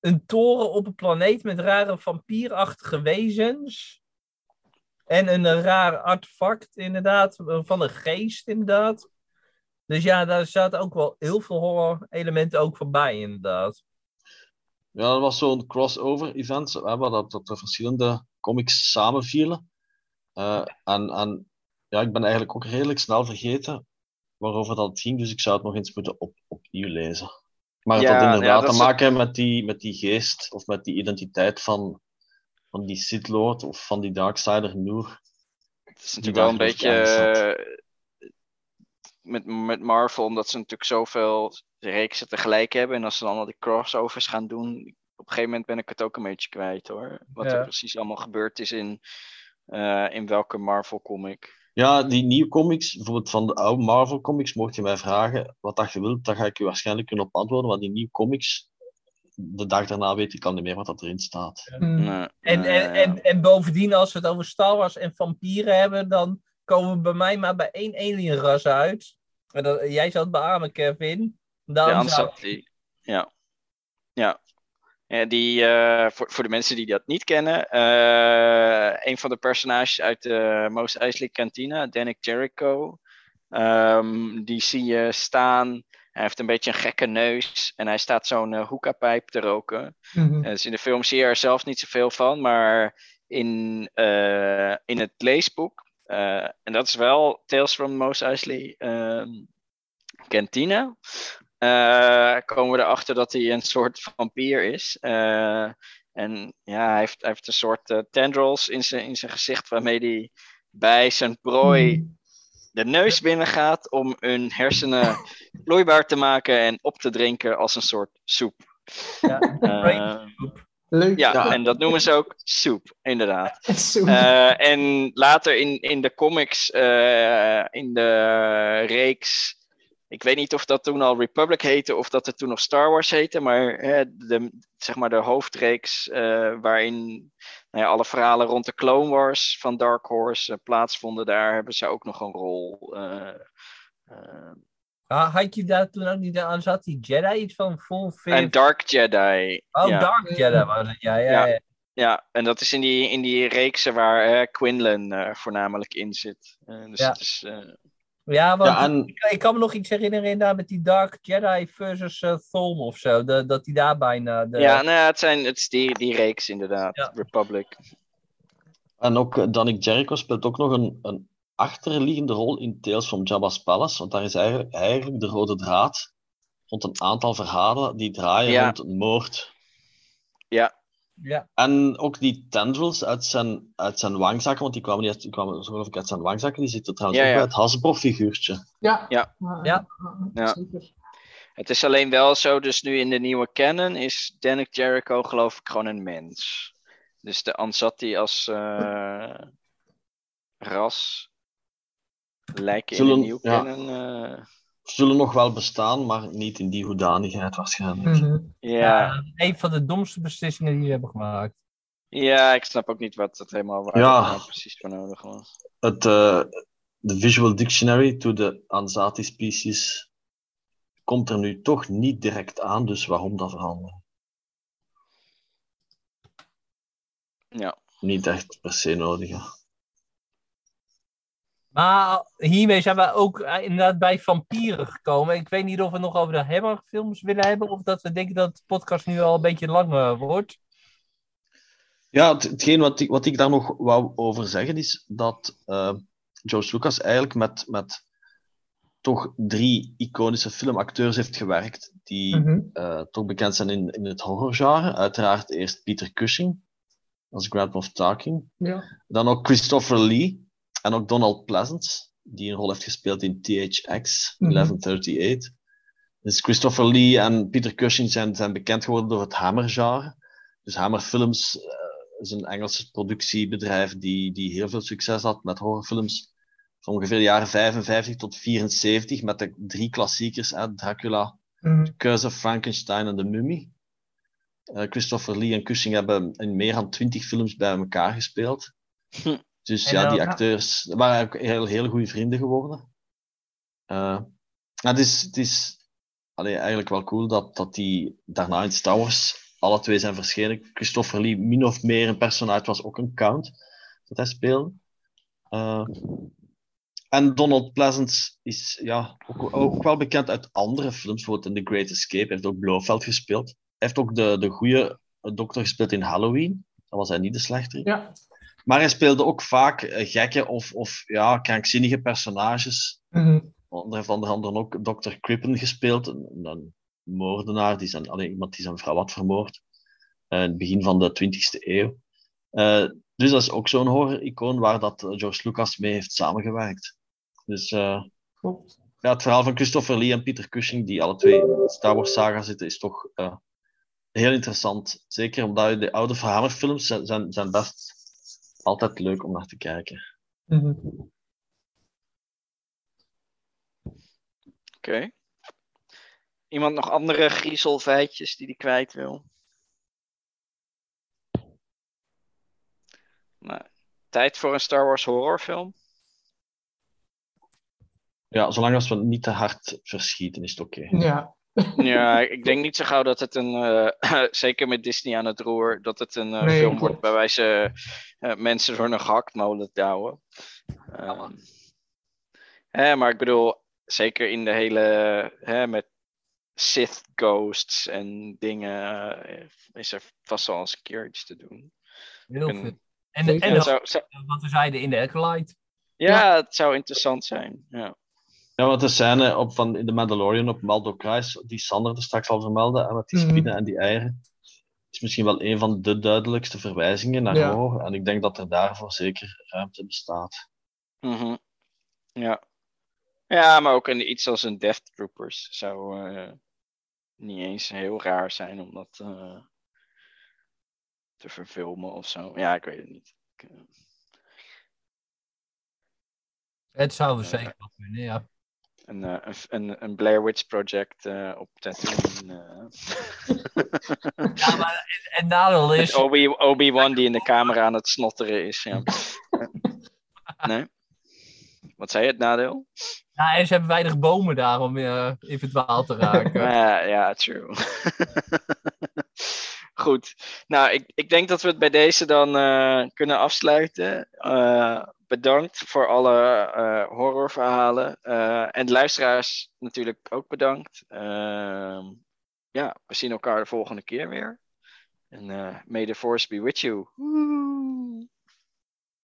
C: een toren op een planeet met rare vampierachtige wezens. En een raar artefact inderdaad, van een geest inderdaad. Dus ja, daar zaten ook wel heel veel horror elementen ook voorbij inderdaad.
B: Ja, dat was zo'n crossover event, hè, waar dat, dat er verschillende comics samenvielen. Eh, en, en ja, ik ben eigenlijk ook redelijk snel vergeten waarover dat ging, dus ik zou het nog eens moeten op, opnieuw lezen. Maar het
A: Ja,
B: had inderdaad te maken met die, met die geest, of met die identiteit van, van die Sith Lord, of van die Darksider Noor.
A: Het is natuurlijk wel een beetje met, met Marvel, omdat ze natuurlijk zoveel reeksen tegelijk hebben. En als ze dan al die crossovers gaan doen, op een gegeven moment ben ik het ook een beetje kwijt hoor. Wat
C: Ja.
A: er precies allemaal gebeurd is in, eh, in welke Marvel comic.
B: Ja, die nieuwe comics, bijvoorbeeld van de oude Marvel comics, mocht je mij vragen wat dat je wilt, dan ga ik je waarschijnlijk kunnen op antwoorden, maar die nieuwe comics, de dag daarna weet ik al niet meer wat dat erin staat.
D: Hmm.
A: Nee,
C: En,
A: nee,
C: en,
A: ja.
C: en, en bovendien, als we het over Star Wars en vampieren hebben, dan komen we bij mij maar bij één alienras uit. En dat, jij het beamen, Kevin. Dan zou,
A: Ansat, die- ja. Ja. Ja, die, eh, voor, voor de mensen die dat niet kennen, eh, een van de personages uit de Most Eisley Cantina, Danik Jericho, ehm, die zie je staan. Hij heeft een beetje een gekke neus en hij staat zo'n uh, hookahpijp te roken.
D: Mhm.
A: dus in de film zie je er zelf niet zoveel van, maar in, eh, in het leesboek, eh, en dat is wel Tales from Mos Eisley ehm, Cantina, eh, komen we erachter dat hij een soort vampier is. Eh, en ja, hij heeft, hij heeft een soort tendrils in zijn, in zijn gezicht waarmee hij bij zijn prooi
D: Mhm.
A: de neus binnen gaat om hun hersenen vloeibaar te maken en op te drinken als een soort soep.
C: Ja,
D: Leuk.
A: ja,
B: Ja.
A: en dat noemen ze ook soep, inderdaad. Eh, en later in, in de comics, eh, in de reeks. Ik weet niet of dat toen al Republic heette of dat het toen nog Star Wars heette. Maar eh, de, zeg maar de hoofdreeks eh, waarin nou ja, alle verhalen rond de Clone Wars van Dark Horse plaatsvonden. Daar hebben ze ook nog een rol.
C: Ah, had je daar toen ook niet aan zat? Die Jedi iets van full fit?
A: en Dark Jedi.
C: oh,
A: ja.
C: Dark Jedi was het. Ja, ja,
A: Ja.
C: ja.
A: Ja, en dat is in die, in die reeksen waar eh, Quinlan eh, voornamelijk in zit. Eh, dus
C: Ja.
A: het is, eh,
C: Ja, want
B: Ja, en
C: ik, ik kan me nog iets herinneren inderdaad met die Dark Jedi versus uh, Thom of zo. De, dat die daar bijna... De...
A: Ja, nou, het, zijn, het is die, die reeks inderdaad.
C: Ja.
A: Republic.
B: En ook Danik Jericho speelt ook nog een, een achterliggende rol in Tales from Jabba's Palace, want daar is eigenlijk, eigenlijk de rode draad rond een aantal verhalen die draaien
A: Ja.
B: rond een moord.
C: ja.
B: En ook die tendrils uit zijn, uit zijn wangzakken, want die kwamen, niet uit, die kwamen zo geloof ik uit zijn wangzakken, die zitten trouwens
A: Ja,
B: ook
A: ja.
B: bij het Hasbro-figuurtje.
D: Ja.
A: Ja.
C: Ja.
A: Ja. Het is alleen wel zo, dus nu in de nieuwe canon is Danik Jericho geloof ik gewoon een mens. Dus de Ansati als eh, ras lijken in
B: Zullen-
A: nieuwe
B: ja.
A: canon. eh,
B: Zullen nog wel bestaan, maar niet in die hoedanigheid waarschijnlijk.
D: Mhm.
A: ja.
C: Ja, een van de domste beslissingen die ze hebben gemaakt.
A: ja, ik snap ook niet wat het helemaal waar
B: Ja.
A: precies voor nodig was.
B: Het, eh, de Visual Dictionary to the Ansati species komt er nu toch niet direct aan, dus waarom dat veranderen?
A: Ja.
B: Niet echt per se nodig. ja.
C: Maar hiermee zijn we ook eh, inderdaad bij vampieren gekomen. Ik weet niet of we nog over de Hammer-films willen hebben. Of dat we denken dat de podcast nu al een beetje lang eh, wordt.
B: Ja, het, hetgeen wat ik, wat ik daar nog wou over zeggen is dat eh, George Lucas eigenlijk met, met toch drie iconische filmacteurs heeft gewerkt die
D: Mhm.
B: toch bekend zijn in, in het horrorgenre. Uiteraard eerst Peter Cushing als Grand Moff Tarkin.
D: Ja.
B: Dan ook Christopher Lee en ook Donald Pleasance, die een rol heeft gespeeld in THX
D: Mhm.
B: 1138. Dus Christopher Lee en Peter Cushing zijn, zijn bekend geworden door het Hammer-genre. Dus Hammer Films eh, is een Engelse productiebedrijf die, die heel veel succes had met horrorfilms. Van ongeveer de jaren 55 tot 74 met de drie klassiekers, hè, Dracula,
D: Mhm.
B: Curse of Frankenstein en The Mummy. Eh, Christopher Lee en Cushing hebben in meer dan twintig films bij elkaar gespeeld.
A: Hm.
B: Dus
C: En
B: ja,
C: dan-
B: die acteurs waren ook heel, heel goede vrienden geworden. Eh, het is, het is allee, eigenlijk wel cool dat, dat die daarna in Star Wars alle twee zijn verschenen. Christopher Lee min of meer een personage was ook een count dat hij speelde. Eh, en Donald Pleasance is ja, ook, ook wel bekend uit andere films, bijvoorbeeld in The Great Escape. Heeft ook Blofeld gespeeld. Hij heeft ook de, de goede dokter gespeeld in Halloween. Dat was hij niet de slechterik.
D: Ja.
B: Maar hij speelde ook vaak eh, gekke of, of ja, krankzinnige personages.
D: Mhm.
B: Hij heeft onder andere ook Dr. Crippen gespeeld, een, een moordenaar, die zijn, allee, iemand die zijn vrouw had vermoord. eh, in het begin van de 20e eeuw. Eh, dus dat is ook zo'n horror-icoon waar dat George Lucas mee heeft samengewerkt. Dus
D: Klopt.
B: ja, het verhaal van Christopher Lee en Peter Cushing, die alle twee in de Star Wars saga zitten, is toch heel interessant. Zeker omdat de oude verhamerfilms zijn, zijn, zijn best altijd leuk om naar te kijken.
D: Mhm.
A: Oké. Iemand nog andere griezelfeitjes die die kwijt wil? Nou, tijd voor een Star Wars horrorfilm.
B: Ja, zolang als we niet te hard verschieten, is het oké.
D: Ja.
A: Ja, ik denk niet zo gauw dat het een, eh, zeker met Disney aan het roer, dat het een eh,
D: Nee,
A: film wordt waarbij ze eh, mensen door een gehaktmolen douwen. Ehm, hè, maar ik bedoel, zeker in de hele, hè, met Sith ghosts en dingen, eh, is er vast wel eens een keer iets te doen.
C: Heel
A: En-
C: veel. En, en
A: Ja, zou, zou-
C: wat we zeiden in de Acolyte.
A: ja, het zou interessant zijn. Ja.
B: Ja, want de scène op, van, in The Mandalorian op Maldo Kruis, die Sander er straks al vermeldde, en met die
D: Mhm.
B: spinnen en die eieren, is misschien wel een van de duidelijkste verwijzingen naar
D: Ja.
B: horror. En ik denk dat er daarvoor zeker ruimte bestaat.
A: Mhm. Ja. Ja, maar ook een, iets als een Death Troopers zou eh, niet eens heel raar zijn om dat eh, te verfilmen of zo. Ja, ik weet het niet. Ik, eh,
C: Het zou
A: Ja.
C: zeker wel kunnen, ja.
A: Een, eh, een, een, een Blair Witch Project eh, op Tatooine. eh.
C: ja maar het, het nadeel is...
A: Obi, Obi-Wan die in de camera aan het snotteren is. Ja. nee? Wat zei je, het nadeel?
C: Ja, en ze hebben weinig bomen daar om eh, in verdwaald te raken.
A: Ja, ja, true. Goed. Nou, ik, ik denk dat we het bij deze dan kunnen afsluiten. Bedankt voor alle eh, horrorverhalen. Eh, en de luisteraars natuurlijk ook bedankt. Ehm, ja, we zien elkaar de volgende keer weer. En eh may the force be with you.